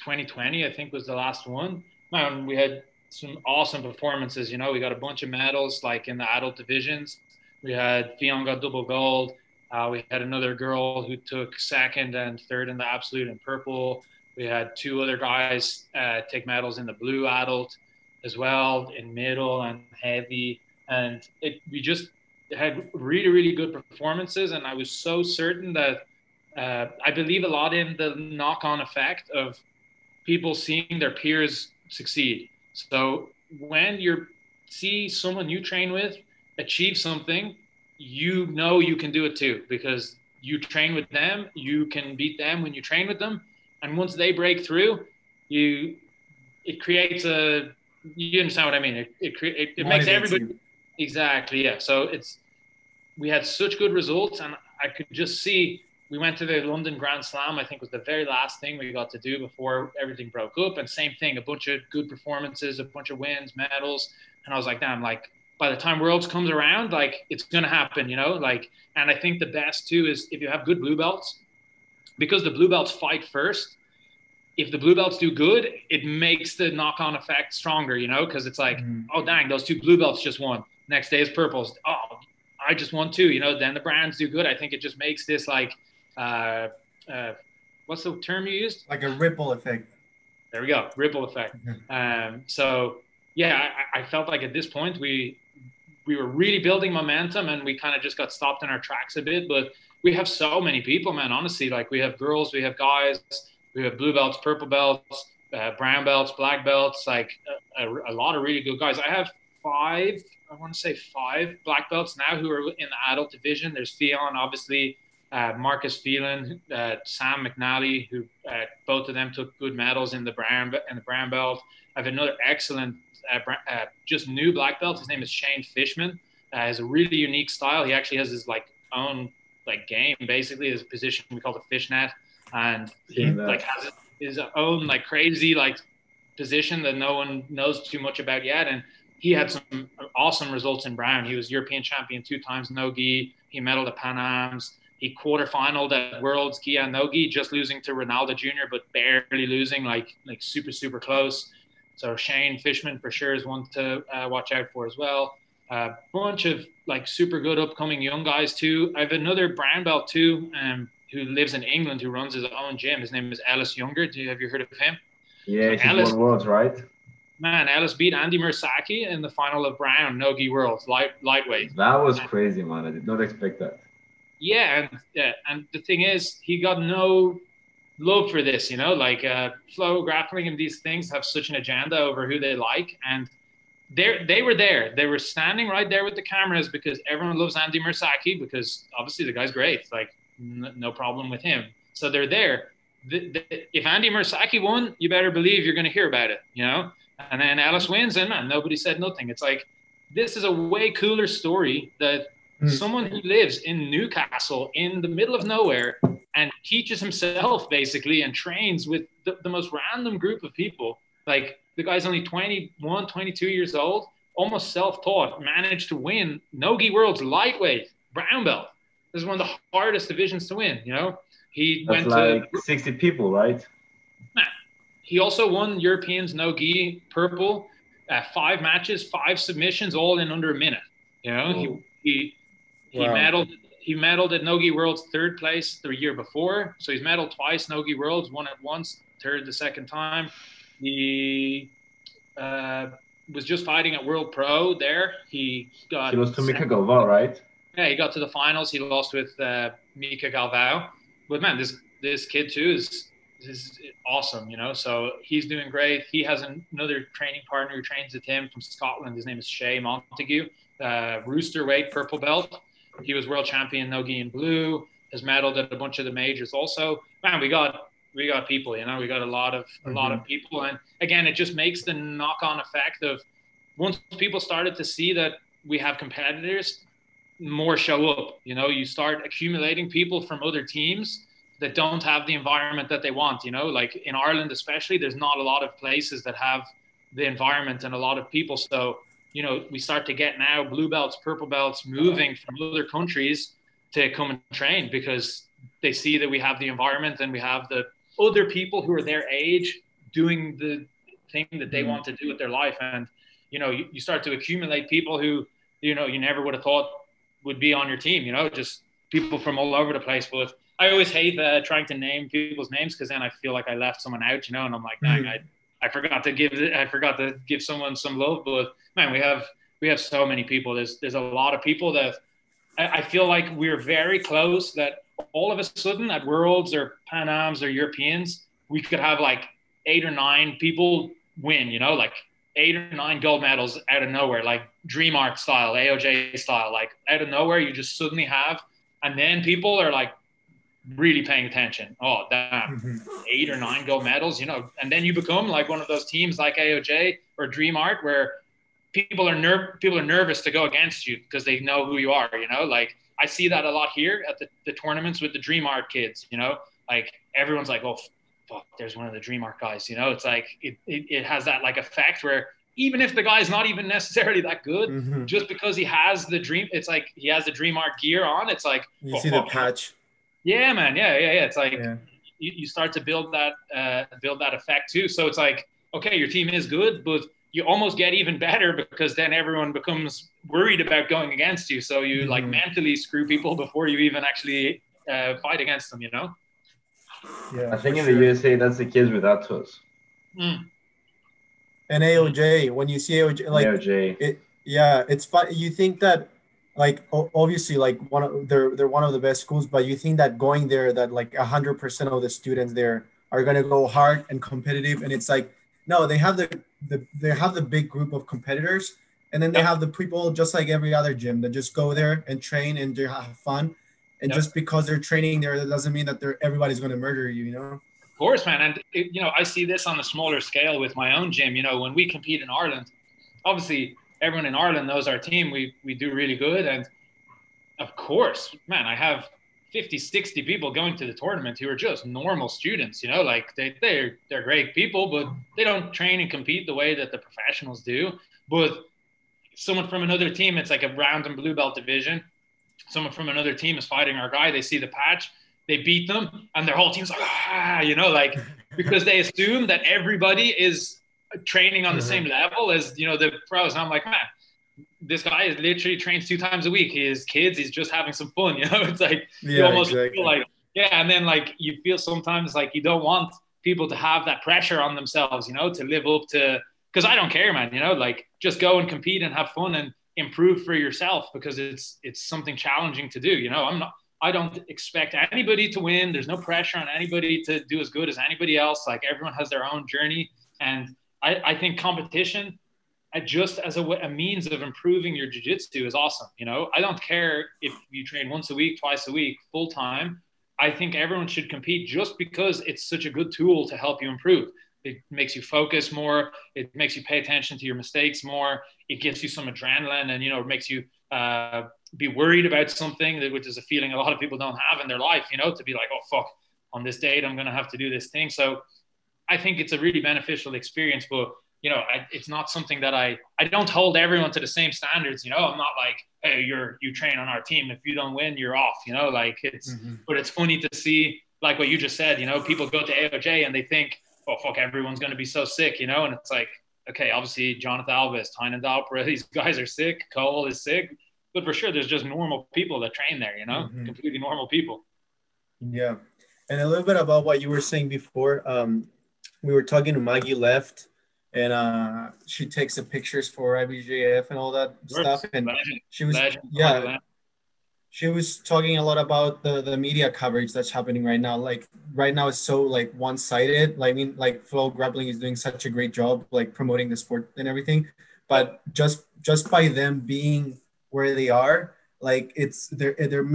2020, I think was the last one. Man, we had some awesome performances. You know, we got a bunch of medals like in the adult divisions. We had Ffion got double gold. Uh, we had another girl who took second and third in the absolute and purple. We had two other guys uh, take medals in the blue adult as well, in middle and heavy. And it, we just had really, really good performances. And I was so certain that uh, I believe a lot in the knock on effect of people seeing their peers succeed. So when you see someone you train with achieve something, you know you can do it too because you train with them, you can beat them when you train with them, and once they break through, you it creates a you understand what I mean? It it, it, it makes everybody exactly yeah. So it's we had such good results, and I could just see we went to the London Grand Slam. I think was the very last thing we got to do before everything broke up. And same thing, a bunch of good performances, a bunch of wins, medals, and I was like, damn, like by the time Worlds comes around, like it's gonna happen, you know. Like, and I think the best too is if you have good blue belts, because the blue belts fight first. If the blue belts do good, it makes the knock-on effect stronger, you know, because it's like, mm-hmm. oh dang, those two blue belts just won. Next day is purples. Oh, I just won too, you know. Then the brands do good. I think it just makes this like uh, uh, what's the term you used? Like a ripple effect. There we go, ripple effect. Mm-hmm. Um, so yeah, I, I, felt like at this point we we were really building momentum, and we kind of just got stopped in our tracks a bit. But we have so many people, man. Honestly, like we have girls, we have guys, we have blue belts, purple belts, uh, brown belts, black belts, like a, a, lot of really good guys. I have five, I want to say five black belts now who are in the adult division. There's Ffion, obviously, uh, Marcus Phelan, uh, Sam McNally, who uh, both of them took good medals in the brown in the brown belt. I have another excellent, uh, uh, just new black belt. His name is Shane Fishman. Has a really unique style. He actually has his like own like game, basically his position we call the fishnet, and he like has his own like crazy like position that no one knows too much about yet. And he had some awesome results in brown. He was European champion two times no gi. He medaled at Pan Am's. He quarterfinaled at Worlds Gia Nogi, just losing to Ronaldo Jr., but barely losing, like like super super close. So Shane Fishman for sure is one to uh, watch out for as well. A uh, bunch of like super good upcoming young guys too. I have another brown belt too, um, who lives in England, who runs his own gym. His name is Ellis Younger. Do you have you heard of him? Yeah, so Ellis, worlds, right? Man, Ellis beat Andy Murasaki in the final of Brown Nogi Worlds light lightweight. That was crazy, man. I did not expect that yeah, and yeah, and the thing is, he got no love for this. You know, like uh, FloGrappling and these things have such an agenda over who they like, and they they were there. They were standing right there with the cameras because everyone loves Andy Murasaki because obviously the guy's great. Like n- no problem with him. So they're there. The, the, if Andy Murasaki won, you better believe you're going to hear about it. You know, and then Ellis wins, and man, nobody said nothing. It's like this is a way cooler story that Mm. Someone who lives in Newcastle in the middle of nowhere and teaches himself basically and trains with the, the most random group of people. Like the guy's only 21, 22 years old, almost self taught, managed to win Nogi World's lightweight brown belt. This is one of the hardest divisions to win, you know? He That's went like to 60 people, right? He also won Europeans Nogi purple, uh, five matches, five submissions, all in under a minute. You know, he, he he wow. medaled he medaled at Nogi Worlds third place the year before. So he's medaled twice Nogi Worlds, won it once, third the second time. He uh, was just fighting at World Pro there. He got. He lost to Mica Galvão, right? Yeah, he got to the finals. He lost with uh, Mica Galvão. But man, this this kid too is is awesome, you know. So he's doing great. He has another training partner who trains with him from Scotland. His name is Shay Montague, uh, rooster weight purple belt. He was world champion nogi in blue. Has medaled at a bunch of the majors also. Man, we got we got people. You know, we got a lot of a mm-hmm. lot of mm-hmm. people, and again, it just makes the knock-on effect of once people started to see that we have competitors, more show up. You know, you start accumulating people from other teams that don't have the environment that they want. You know, like in Ireland especially, there's not a lot of places that have the environment and a lot of people. So you know, we start to get now blue belts, purple belts moving from other countries to come and train because they see that we have the environment and we have the other people who are their age doing the thing that they mm-hmm. want to do with their life. And, you know, you, you start to accumulate people who, you know, you never would have thought would be on your team, you know, just people from all over the place. But I always hate uh, trying to name people's names because then I feel like I left someone out, you know, and I'm like, mm-hmm. I, I forgot to give I forgot to give someone some love. But man, we have we have so many people. There's there's a lot of people that I, I feel like we're very close. That all of a sudden at Worlds or Pan Am's or Europeans, we could have like eight or nine people win. You know, like eight or nine gold medals out of nowhere, like Dream Art style, AOJ style, like out of nowhere, you just suddenly have, and then people are like really paying attention. Oh, damn, mm-hmm. eight or nine gold medals, you know, and then you become like one of those teams like AOJ or Dream Art where people are ner- people are nervous to go against you because they know who you are, you know, like I see that a lot here at the, the tournaments with the Dream Art kids, you know, like everyone's like, oh, fuck, there's one of the Dream Art guys, you know, it's like, it, it, it has that like effect where even if the guy's not even necessarily that good, mm-hmm. just because he has the dream, it's like he has the Dream Art gear on. It's like you oh, see the patch. Yeah, man. Yeah, yeah, yeah. It's like yeah. you, you start to build that uh, build that effect too. So it's like, okay, your team is good, but you almost get even better because then everyone becomes worried about going against you. So you mm-hmm. like mentally screw people before you even actually uh, fight against them. You know. Yeah, I think in the USA that's the kids with Atos. Mm. And AOJ, when you see AOJ, like AOJ. it, yeah, it's fun. You think that like obviously like one of they're they're one of the best schools but you think that going there that like 100% of the students there are going to go hard and competitive and it's like no they have the, the they have the big group of competitors and then they have the people just like every other gym that just go there and train and they have fun and just because they're training there that doesn't mean that they're everybody's going to murder you you know of course man and it, you know i see this on a smaller scale with my own gym you know when we compete in ireland obviously everyone in Ireland knows our team. We we do really good, and of course, man, I have 50, 60 people going to the tournament who are just normal students. You know, like they they're they're great people, but they don't train and compete the way that the professionals do. But someone from another team, it's like a random blue belt division. Someone from another team is fighting our guy. They see the patch, they beat them, and their whole team's like, ah, you know, like because they assume that everybody is training on the mm-hmm. same level as you know the pros. And I'm like, man, this guy is literally trains two times a week. His kids, he's just having some fun. You know, it's like yeah, you almost exactly. feel like yeah, and then like you feel sometimes like you don't want people to have that pressure on themselves. You know, to live up to because I don't care, man. You know, like just go and compete and have fun and improve for yourself because it's it's something challenging to do. You know, I'm not. I don't expect anybody to win. There's no pressure on anybody to do as good as anybody else. Like everyone has their own journey, and I, I think competition just as a, a means of improving your jiu-jitsu is awesome you know i don't care if you train once a week twice a week full time i think everyone should compete just because it's such a good tool to help you improve it makes you focus more it makes you pay attention to your mistakes more it gives you some adrenaline and you know it makes you uh, be worried about something which is a feeling a lot of people don't have in their life you know to be like oh fuck on this date i'm going to have to do this thing so I think it's a really beneficial experience, but you know, I, it's not something that I I don't hold everyone to the same standards. You know, I'm not like, hey, you're you train on our team. If you don't win, you're off. You know, like it's. Mm-hmm. But it's funny to see, like what you just said. You know, people go to AOJ and they think, oh fuck, everyone's going to be so sick. You know, and it's like, okay, obviously Jonathan Alves, Tainan Dalpra, these guys are sick. Cole is sick, but for sure, there's just normal people that train there. You know, mm-hmm. completely normal people. Yeah, and a little bit about what you were saying before. Um, we were talking to Maggie left and uh, she takes the pictures for IBJJF and all that stuff. And she was, yeah, she was talking a lot about the, the media coverage that's happening right now. Like right now, it's so like one sided. Like, I mean, like FloGrappling is doing such a great job, like promoting the sport and everything. But just just by them being where they are, like it's they're they're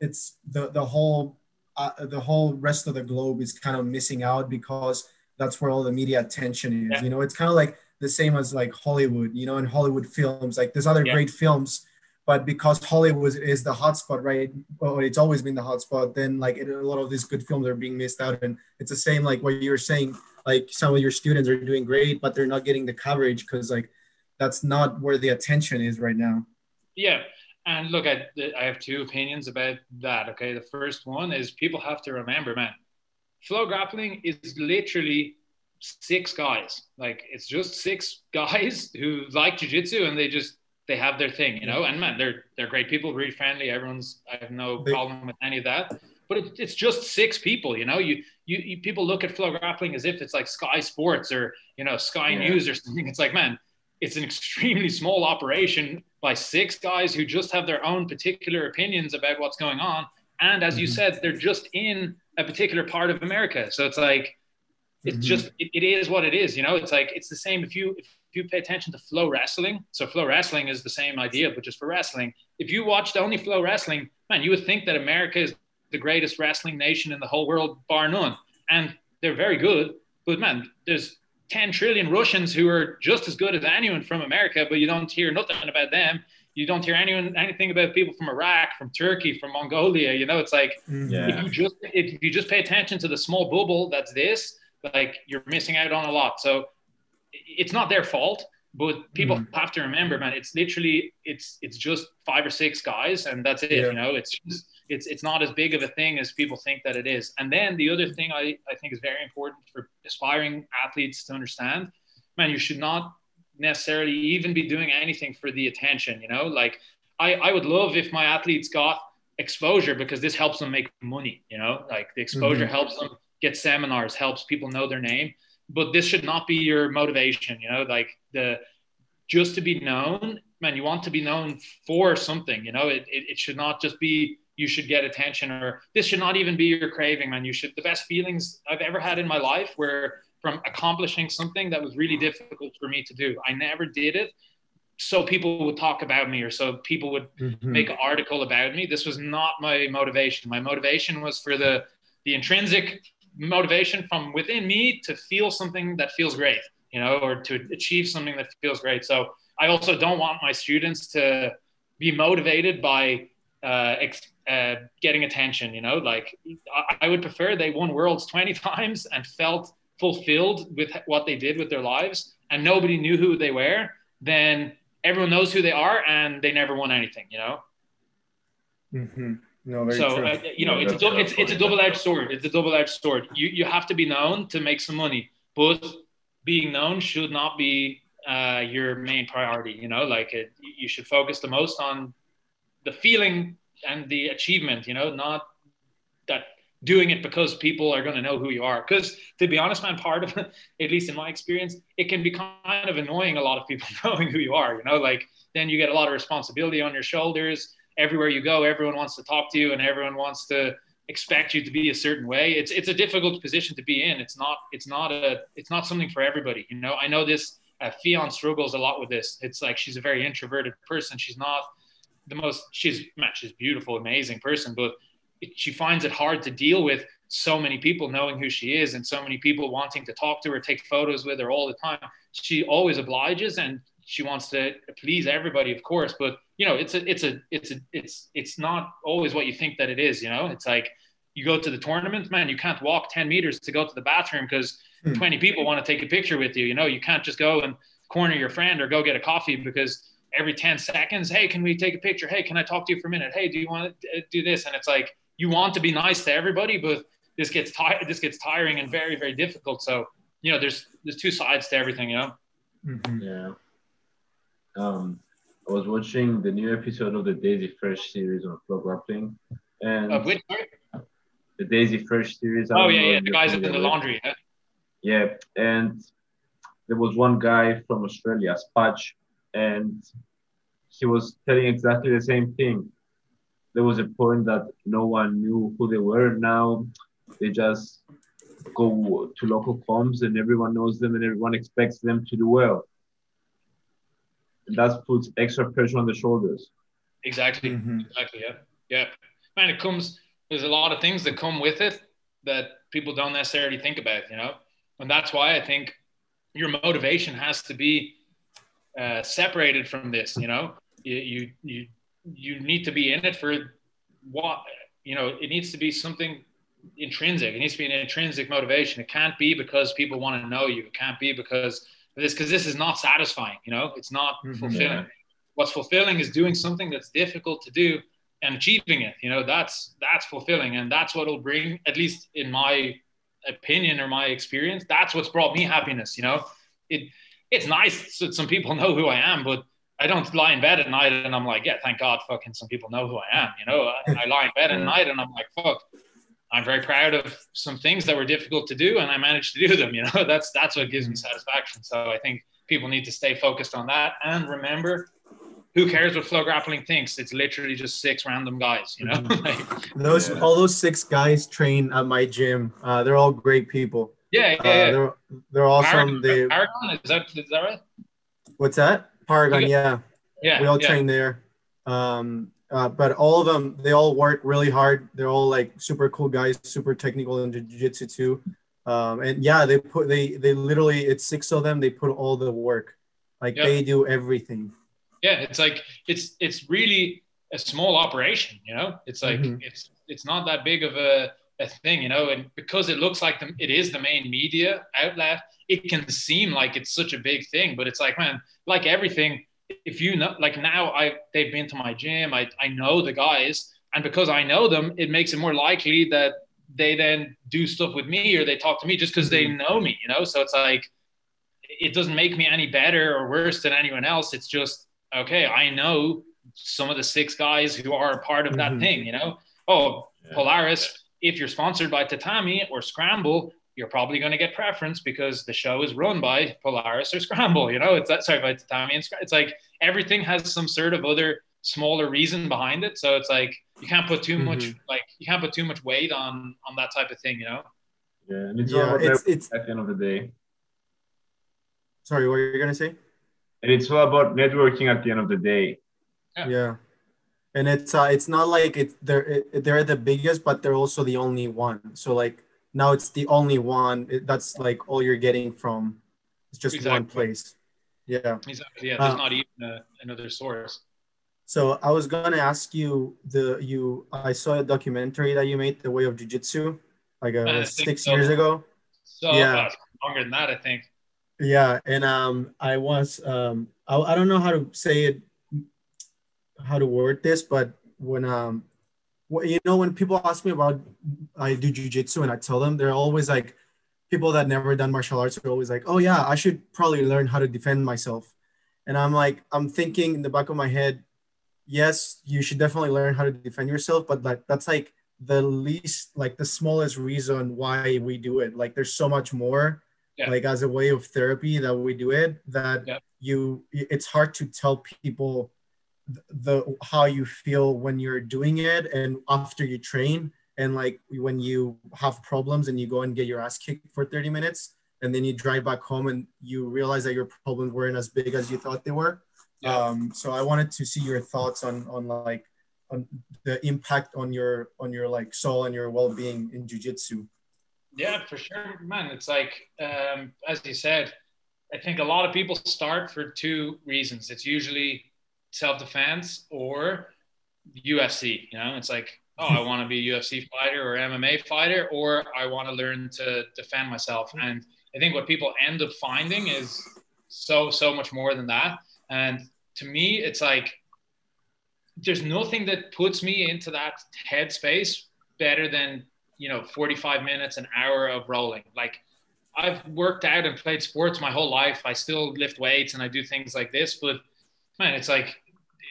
it's the the whole uh, the whole rest of the globe is kind of missing out because that's where all the media attention is. Yeah. You know, it's kind of like the same as like Hollywood, you know, in Hollywood films, like there's other yeah. great films, but because Hollywood is the hotspot, right? Well, it's always been the hotspot. Then like it, a lot of these good films are being missed out, and it's the same like what you were saying. Like some of your students are doing great, but they're not getting the coverage because like that's not where the attention is right now. Yeah. And look, I, I have two opinions about that. Okay. The first one is people have to remember, man, FloGrappling is literally six guys. Like it's just six guys who like jujitsu and they just they have their thing, you know. And man, they're they're great people, really friendly. Everyone's I have no problem with any of that. But it, it's just six people, you know. You, you you people look at FloGrappling as if it's like Sky Sports or you know Sky yeah. News or something. It's like man, it's an extremely small operation by six guys who just have their own particular opinions about what's going on. And as mm-hmm. you said, they're just in a particular part of America. So it's like it's mm-hmm. just it, it is what it is you know it's like it's the same if you if you pay attention to FloWrestling, so FloWrestling is the same idea but just for wrestling if you watched only FloWrestling, man you would think that america is the greatest wrestling nation in the whole world bar none and they're very good but man there's 10 trillion russians who are just as good as anyone from america but you don't hear nothing about them you don't hear anyone anything about people from iraq from turkey from mongolia you know it's like mm-hmm. yeah. if you just if you just pay attention to the small bubble that's this like you're missing out on a lot. So it's not their fault, but people mm. have to remember, man, it's literally it's it's just five or six guys, and that's it. Yeah. You know, it's just, it's it's not as big of a thing as people think that it is. And then the other thing I, I think is very important for aspiring athletes to understand, man, you should not necessarily even be doing anything for the attention. You know, like I I would love if my athletes got exposure because this helps them make money. You know, like the exposure mm-hmm. helps them get seminars, helps people know their name. But this should not be your motivation, you know, like the just to be known, man, you want to be known for something, you know, it, it, it should not just be you should get attention or this should not even be your craving, man. You should the best feelings I've ever had in my life were from accomplishing something that was really difficult for me to do. I never did it so people would talk about me or so people would mm-hmm. make an article about me this was not my motivation my motivation was for the the intrinsic motivation from within me to feel something that feels great, you know, or to achieve something that feels great. So I also don't want my students to be motivated by uh, ex- uh, getting attention, you know, like I, I would prefer they won worlds 20 times and felt fulfilled with what they did with their lives and nobody knew who they were, then everyone knows who they are and they never won anything, you know? Mm-hmm. No, so uh, you know, it's a it's, it's a double edged sword. It's a double edged sword. You you have to be known to make some money, but being known should not be uh, your main priority. You know, like it, you should focus the most on the feeling and the achievement. You know, not that doing it because people are going to know who you are. Because to be honest, man, part of it, at least in my experience, it can be kind of annoying a lot of people knowing who you are. You know, like then you get a lot of responsibility on your shoulders everywhere you go, everyone wants to talk to you and everyone wants to expect you to be a certain way. It's it's a difficult position to be in. It's not it's not a it's not something for everybody. You know, I know this. Uh, struggles a lot with this. It's like she's a very introverted person. She's not the most. She's man, she's beautiful, amazing person, but it, she finds it hard to deal with so many people knowing who she is and so many people wanting to talk to her, take photos with her all the time. She always obliges and she wants to please everybody, of course, but you know, it's a, it's a, it's a, it's, it's not always what you think that it is. You know, it's like you go to the tournament, man, you can't walk 10 meters to go to the bathroom because hmm. 20 people want to take a picture with you. You know, you can't just go and corner your friend or go get a coffee because every 10 seconds, hey, can we take a picture? Hey, can I talk to you for a minute? Hey, do you want to uh, do this? And it's like you want to be nice to everybody, but this gets tired. This gets tiring and very, very difficult. So you know, there's there's two sides to everything. You know. Mm-hmm. Yeah. Um, I was watching the new episode of the Daisy Fresh series on FloGrappling, and of which the Daisy Fresh series. Oh yeah, yeah, the guys in the laundry. Yeah? yeah, and there was one guy from Australia, Spatch, and he was telling exactly the same thing. There was a point that no one knew who they were. Now they just go to local comps and everyone knows them and everyone expects them to do well that puts extra pressure on the shoulders. Exactly. Mm-hmm. Exactly. Yeah. Yeah. Man, it comes. There's a lot of things that come with it that people don't necessarily think about. You know, and that's why I think your motivation has to be uh, separated from this. You know, you, you you you need to be in it for what you know. It needs to be something intrinsic. It needs to be an intrinsic motivation. It can't be because people want to know you. It can't be because this because this is not satisfying. You know, it's not mm-hmm. fulfilling. Yeah. What's fulfilling is doing something that's difficult to do and achieving it. You know, that's that's fulfilling, and that's what will bring, at least in my opinion or my experience, that's what's brought me happiness. You know, it it's nice that some people know who I am, but I don't lie in bed at night and I'm like, yeah, thank God, fucking some people know who I am. You know, I, I lie in bed at night and I'm like, fuck, I'm very proud of some things that were difficult to do, and I managed to do them. You know, that's that's what gives me satisfaction. So I think people need to stay focused on that and remember, who cares what FloGrappling thinks? It's literally just six random guys. You know, like, those yeah. all those six guys train at my gym. Uh, they're all great people. Yeah, yeah, uh, yeah. they're they're awesome. Paragon, they, Paragon is that is that right? What's that? Paragon, yeah. Yeah. We all yeah. train there. Um, uh, but all of them, they all work really hard. They're all like super cool guys, super technical in jiu-jitsu too. Um, and yeah, they put they they literally it's six of them. They put all the work, like they do everything. Yeah, it's like it's it's really a small operation. You know, it's like mm-hmm. it's it's not that big of a, a thing. You know, and because it looks like the, it is the main media outlet, it can seem like it's such a big thing. But it's like man, like everything if you know like now i they've been to my gym i, I know the guys and because i know them it makes it more likely that they then do stuff with me or they talk to me just because they mm-hmm. know me you know so it's like it doesn't make me any better or worse than anyone else it's just okay i know some of the six guys who are a part of that mm-hmm. thing you know oh yeah. polaris if you're sponsored by tatami or scramble you're probably going to get preference because the show is run by Polaris or Scramble. You know, it's that sorry by Tatami and Scramble. It's like everything has some sort of other smaller reason behind it. So it's like you can't put too mm-hmm. much like you can't put too much weight on on that type of thing. You know. Yeah, and it's yeah, all it's, it's at the end of the day. Sorry, what are you gonna say? And it's all about networking at the end of the day. Yeah. yeah. And it's uh, it's not like it's they're it, they're the biggest, but they're also the only one. So like now it's the only one. That's like all you're getting from it's just exactly. one place. Yeah. Exactly yeah there's uh, not even a, another source. So i was gonna ask you the you i saw a documentary that you made the way of jiu-jitsu like uh, six so. years ago. So yeah. longer than that i think. Yeah and um i was um I, I don't know how to say it how to word this but when um you know, when people ask me about I do jujitsu and I tell them, they're always like, people that never done martial arts are always like, oh yeah, I should probably learn how to defend myself. And I'm like, I'm thinking in the back of my head, yes, you should definitely learn how to defend yourself, but like that's like the least, like the smallest reason why we do it. Like there's so much more, yeah. like as a way of therapy that we do it that yeah. you, it's hard to tell people the how you feel when you're doing it and after you train and like when you have problems and you go and get your ass kicked for 30 minutes and then you drive back home and you realize that your problems weren't as big as you thought they were. Yeah. um, so i wanted to see your thoughts on on like on the impact on your on your like soul and your well-being in jiu-jitsu. Yeah for sure man. It's like um, as you said i think a lot of people start for two reasons. It's usually self defense or UFC. You know, it's like, oh, I want to be a UFC fighter or MMA fighter, or I want to learn to defend myself. And I think what people end up finding is so, so much more than that. And to me, it's like, there's nothing that puts me into that headspace better than, you know, 45 minutes, an hour of rolling. Like, I've worked out and played sports my whole life. I still lift weights and I do things like this, but man, it's like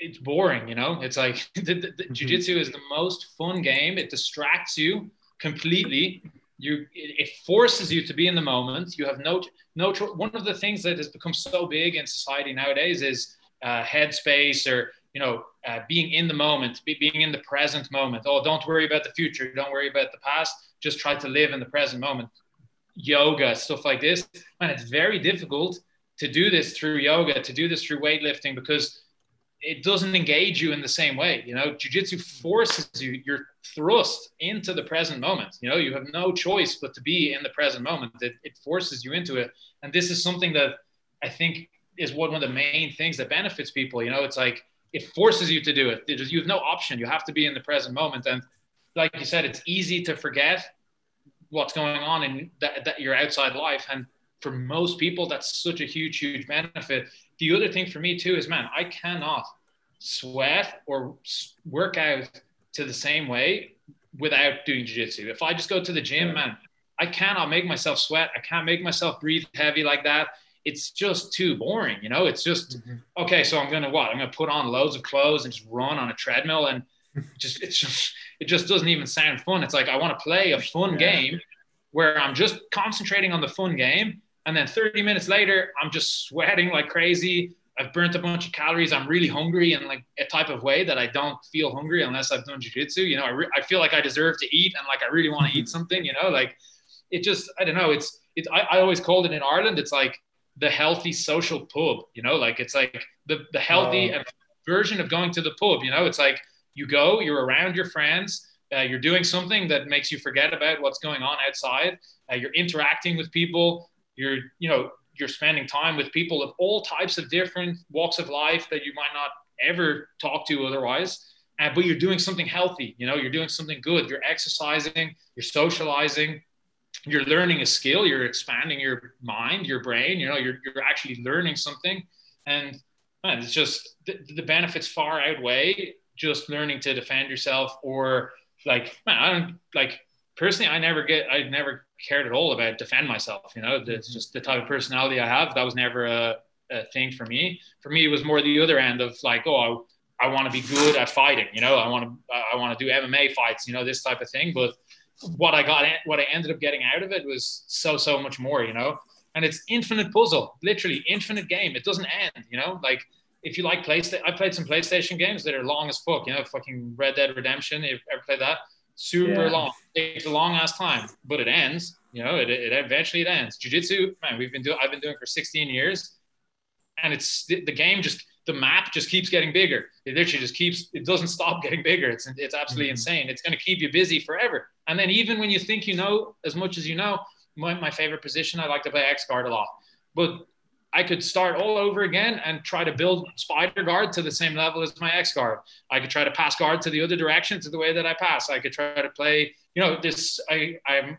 it's boring, you know. It's like the, the, the mm-hmm. jiu-jitsu is the most fun game. It distracts you completely. You it, it, forces you to be in the moment. You have no no. One of the things that has become so big in society nowadays is uh, headspace or you know uh, being in the moment, be, being in the present moment. Oh, don't worry about the future. Don't worry about the past. Just try to live in the present moment. Yoga, stuff like this, and it's very difficult to do this through yoga, to do this through weightlifting because it doesn't engage you in the same way. You know, jujitsu forces you, you're thrust into the present moment. You know, you have no choice but to be in the present moment. It, it forces you into it. And this is something that I think is one of the main things that benefits people. You know, it's like it forces you to do it. Just, you have no option. You have to be in the present moment. And like you said, it's easy to forget what's going on in that, that your outside life. And for most people, that's such a huge, huge benefit. The other thing for me too is, man, I cannot sweat or work out to the same way without doing jiu-jitsu. If I just go to the gym, man, I cannot make myself sweat. I can't make myself breathe heavy like that. It's just too boring, you know. It's just mm-hmm. okay. So I'm gonna what? I'm gonna put on loads of clothes and just run on a treadmill, and just it's just it just doesn't even sound fun. It's like I want to play a fun yeah. game where I'm just concentrating on the fun game, and then 30 minutes later, I'm just sweating like crazy. I've burnt a bunch of calories. I'm really hungry in like a type of way that I don't feel hungry unless I've done jujitsu. You know, I, re- I feel like I deserve to eat and like I really want to eat something. You know, like it just I don't know. It's it's I, I always called it in Ireland. It's like the healthy social pub. You know, like it's like the the healthy oh. version of going to the pub. You know, it's like you go, you're around your friends. Uh, you're doing something that makes you forget about what's going on outside. Uh, you're interacting with people. You're, you know, you're spending time with people of all types of different walks of life that you might not ever talk to otherwise. Uh, but you're doing something healthy. You know, you're doing something good. You're exercising. You're socializing. You're learning a skill. You're expanding your mind, your brain. You know, you're you're actually learning something, and man, it's just the, the benefits far outweigh just learning to defend yourself or like man, I don't like personally I never get I never cared at all about defend myself. You know, it's mm-hmm. just the type of personality I have. That was never a, a thing for me. For me, it was more the other end of like, oh, I, I want to be good at fighting. You know, I want to I want to do MMA fights. You know, this type of thing. But what I got, what I ended up getting out of it was so so much more. You know, and it's infinite puzzle, literally infinite game. It doesn't end. You know, like if you like PlayStation, I played some PlayStation games that are long as fuck. You know, fucking Red Dead Redemption. If you ever played that, super yeah. long. It takes a long ass time, but it ends. You know, it, it eventually it ends. Jiu Jitsu, man, we've been doing. I've been doing for 16 years, and it's the, the game just the map just keeps getting bigger. It literally just keeps. It doesn't stop getting bigger. It's it's absolutely mm-hmm. insane. It's going to keep you busy forever. And then even when you think you know as much as you know, my, my favorite position, I like to play X guard a lot, but I could start all over again and try to build spider guard to the same level as my X guard. I could try to pass guard to the other direction to the way that I pass. I could try to play, you know, this, I, I'm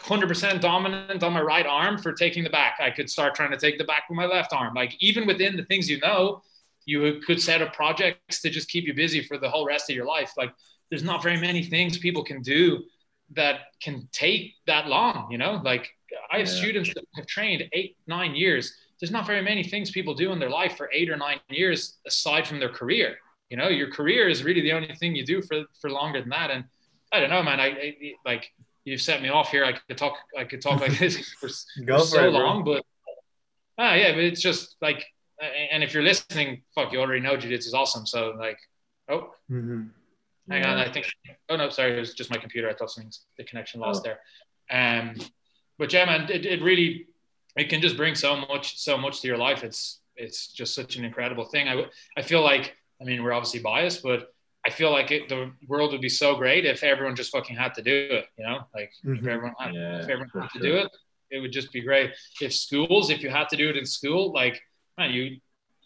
100% dominant on my right arm for taking the back. I could start trying to take the back with my left arm. Like even within the things you know, you could set up projects to just keep you busy for the whole rest of your life. Like there's not very many things people can do that can take that long, you know, like I have yeah. students that have trained eight, nine years there's not very many things people do in their life for eight or nine years aside from their career. You know, your career is really the only thing you do for for longer than that. And I don't know, man. I, I like you've set me off here. I could talk. I could talk like this for, for so it, long, but ah, yeah. But it's just like, and if you're listening, fuck, you already know jiu-jitsu is awesome. So like, oh, mm-hmm. hang yeah. on. I think. Oh no, sorry. It was just my computer. I thought something the connection lost oh. there. Um, but yeah, man, it, it really it can just bring so much so much to your life. It's it's just such an incredible thing. I i feel like i mean we're obviously biased but i feel like it, the world would be so great if everyone just fucking had to do it you know? Like mm-hmm. if everyone had, yeah, if everyone had to do it it would just be great. If schools if you had to do it in school like man you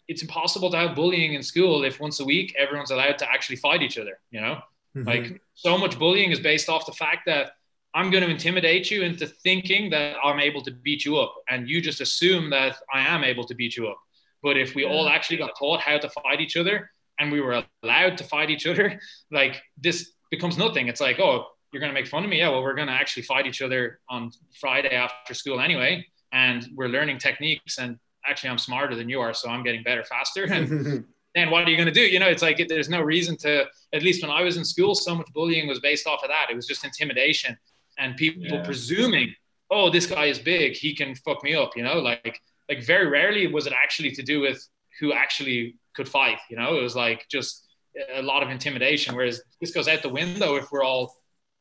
it's impossible to have bullying in school if once a week everyone's allowed to actually fight each other you know? Mm-hmm. like so much bullying is based off the fact that I'm going to intimidate you into thinking that I'm able to beat you up. And you just assume that I am able to beat you up. But if we all actually got taught how to fight each other and we were allowed to fight each other, like this becomes nothing. It's like, oh, you're going to make fun of me. Yeah, well, we're going to actually fight each other on Friday after school anyway. And we're learning techniques. And actually, I'm smarter than you are. So I'm getting better faster. And then what are you going to do? You know, it's like there's no reason to, at least when I was in school, so much bullying was based off of that. It was just intimidation and people yeah. presuming, oh, this guy is big, he can fuck me up, you know, like like very rarely was it actually to do with who actually could fight, you know, it was like just a lot of intimidation. Whereas this goes out the window if we're all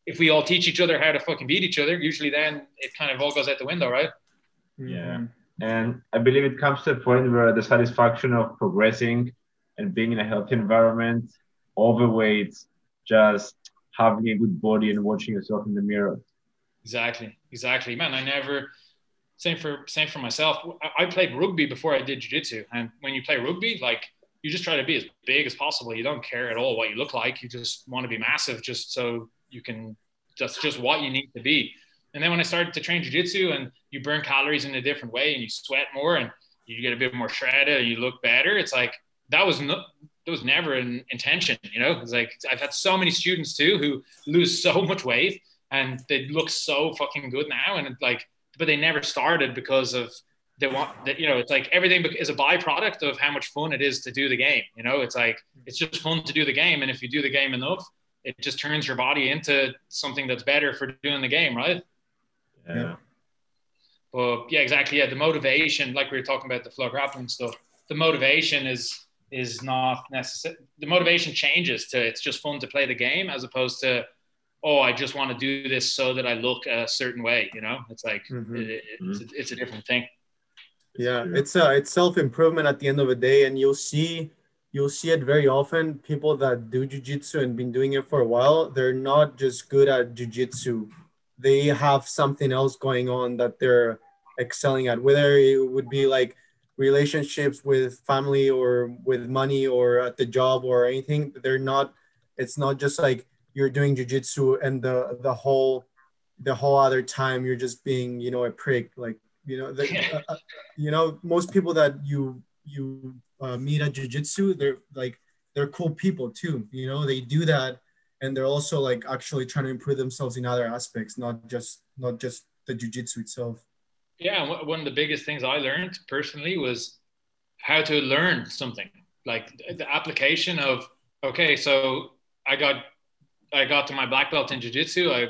if we all teach each other how to fucking beat each other, usually then it kind of all goes out the window, right? Yeah. Mm-hmm. And I believe it comes to a point where the satisfaction of progressing and being in a healthy environment, overweight, just having a good body and watching yourself in the mirror. Exactly, exactly, man. I never. Same for same for myself. I, played rugby before I did jiu-jitsu, and when you play rugby, like you just try to be as big as possible. You don't care at all what you look like. You just want to be massive, just so you can. That's just what you need to be. And then when I started to train jiu-jitsu, and you burn calories in a different way and you sweat more and you get a bit more shredded and you look better, it's like that was no, that was never an intention, you know. It's like I've had so many students too who lose so much weight and they look so fucking good now, and like, but they never started because of they want that you know it's like everything is a byproduct of how much fun it is to do the game you know? It's like it's just fun to do the game and if you do the game enough it just turns your body into something that's better for doing the game right? Yeah. But yeah exactly. Yeah the motivation like we were talking about the FloGrappling stuff the motivation is is not necessary the motivation changes to it's just fun to play the game as opposed to oh i just want to do this so that i look a certain way you know it's like mm-hmm. it, it's, mm-hmm. it's a different thing yeah it's uh it's self-improvement at the end of the day and you'll see you'll see it very often people that do jiu-jitsu and been doing it for a while they're not just good at jiu-jitsu they have something else going on that they're excelling at whether it would be like relationships with family or with money or at the job or anything they're not it's not just like you're doing jiu-jitsu and the the whole the whole other time you're just being you know a prick like you know, the, uh, uh, you know, most people that you you uh, meet at jujitsu, they're like they're cool people too. You know, they do that, and they're also like actually trying to improve themselves in other aspects, not just not just the jujitsu itself. Yeah, one of the biggest things I learned personally was how to learn something, like the application of okay, so I got I got to my black belt in jiu-jitsu. I,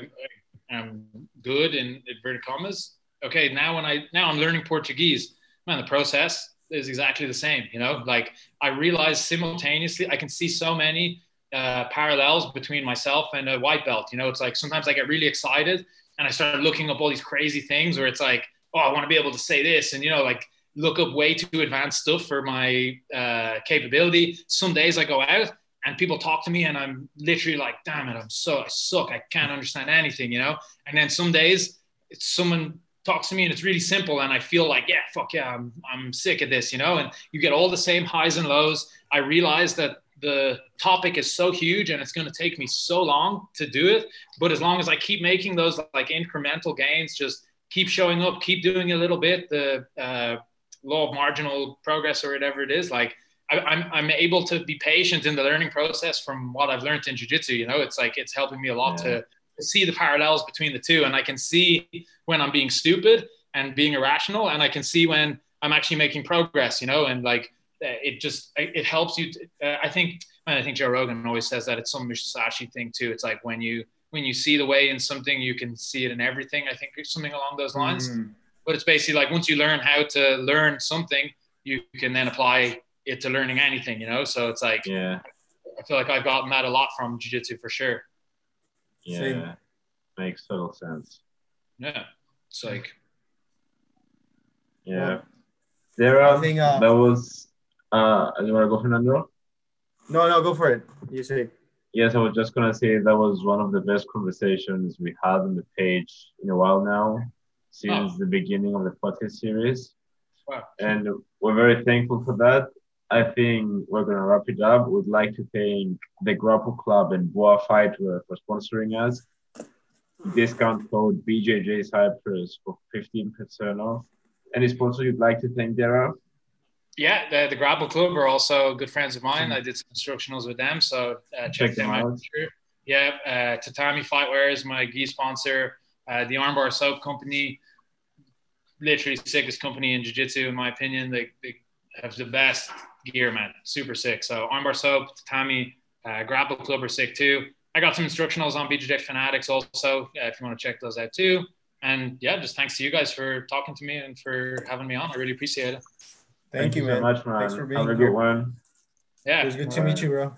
I am good in inverted commas okay, now when I now I'm learning Portuguese, man, the process is exactly the same. You know, like I realize simultaneously, I can see so many uh, parallels between myself and a white belt. You know, it's like sometimes I get really excited and I start looking up all these crazy things where it's like, oh, I want to be able to say this, and you know, like look up way too advanced stuff for my uh, capability. Some days I go out and people talk to me and I'm literally like, damn it, I'm so I suck. I can't understand anything, you know. And then some days it's someone talks to me and it's really simple and i feel like yeah fuck yeah i'm, I'm sick of this you know and you get all the same highs and lows i realize that the topic is so huge and it's going to take me so long to do it but as long as i keep making those like incremental gains just keep showing up keep doing a little bit the uh, law of marginal progress or whatever it is like I, am I'm, I'm able to be patient in the learning process from what i've learned in jiu-jitsu you know? It's like it's helping me a lot yeah. to see the parallels between the two and i can see when i'm being stupid and being irrational and i can see when i'm actually making progress you know? And like uh, it just it helps you to, uh, i think and i think joe rogan always says that it's some musashi thing too. It's like when you when you see the way in something you can see it in everything i think something along those lines mm. but it's basically like once you learn how to learn something you can then apply it to learning anything you know so it's like yeah i feel like i've gotten that a lot from jiu-jitsu for sure yeah, Same. makes total sense. Yeah, it's like yeah. Well, there are. I think, uh, that was. Uh, you want to go, Fernando? No, no, go for it. You say. Yes, I was just gonna say that was one of the best conversations we had on the page in a while now, since oh. the beginning of the podcast series. Wow. And we're very thankful for that. I think we're going to wrap it up. We'd like to thank the Grapple Club and Boa Fighter for sponsoring us. Discount code BJJ Cyprus for 15% off. Any sponsor you'd like to thank, Darragh? Yeah, the, the Grapple Club are also good friends of mine. Mm-hmm. I did some instructionals with them, so uh, check, check, them out. out. Yeah, uh, Tatami Fightwear is my gi sponsor. Uh, the Armbar Soap Company, literally sickest company in jiu-jitsu, in my opinion. They, they have the best gear, man. Super sick. So armbar soap, Tatami, uh, grapple club are sick too. I got some instructionals on BJJ Fanatics also, uh, if you want to check those out too. And yeah, just thanks to you guys for talking to me and for having me on. I really appreciate it. Thank, Thank you, man. so much, man. Thanks for being Have a good one. Yeah. It was good to meet you, bro.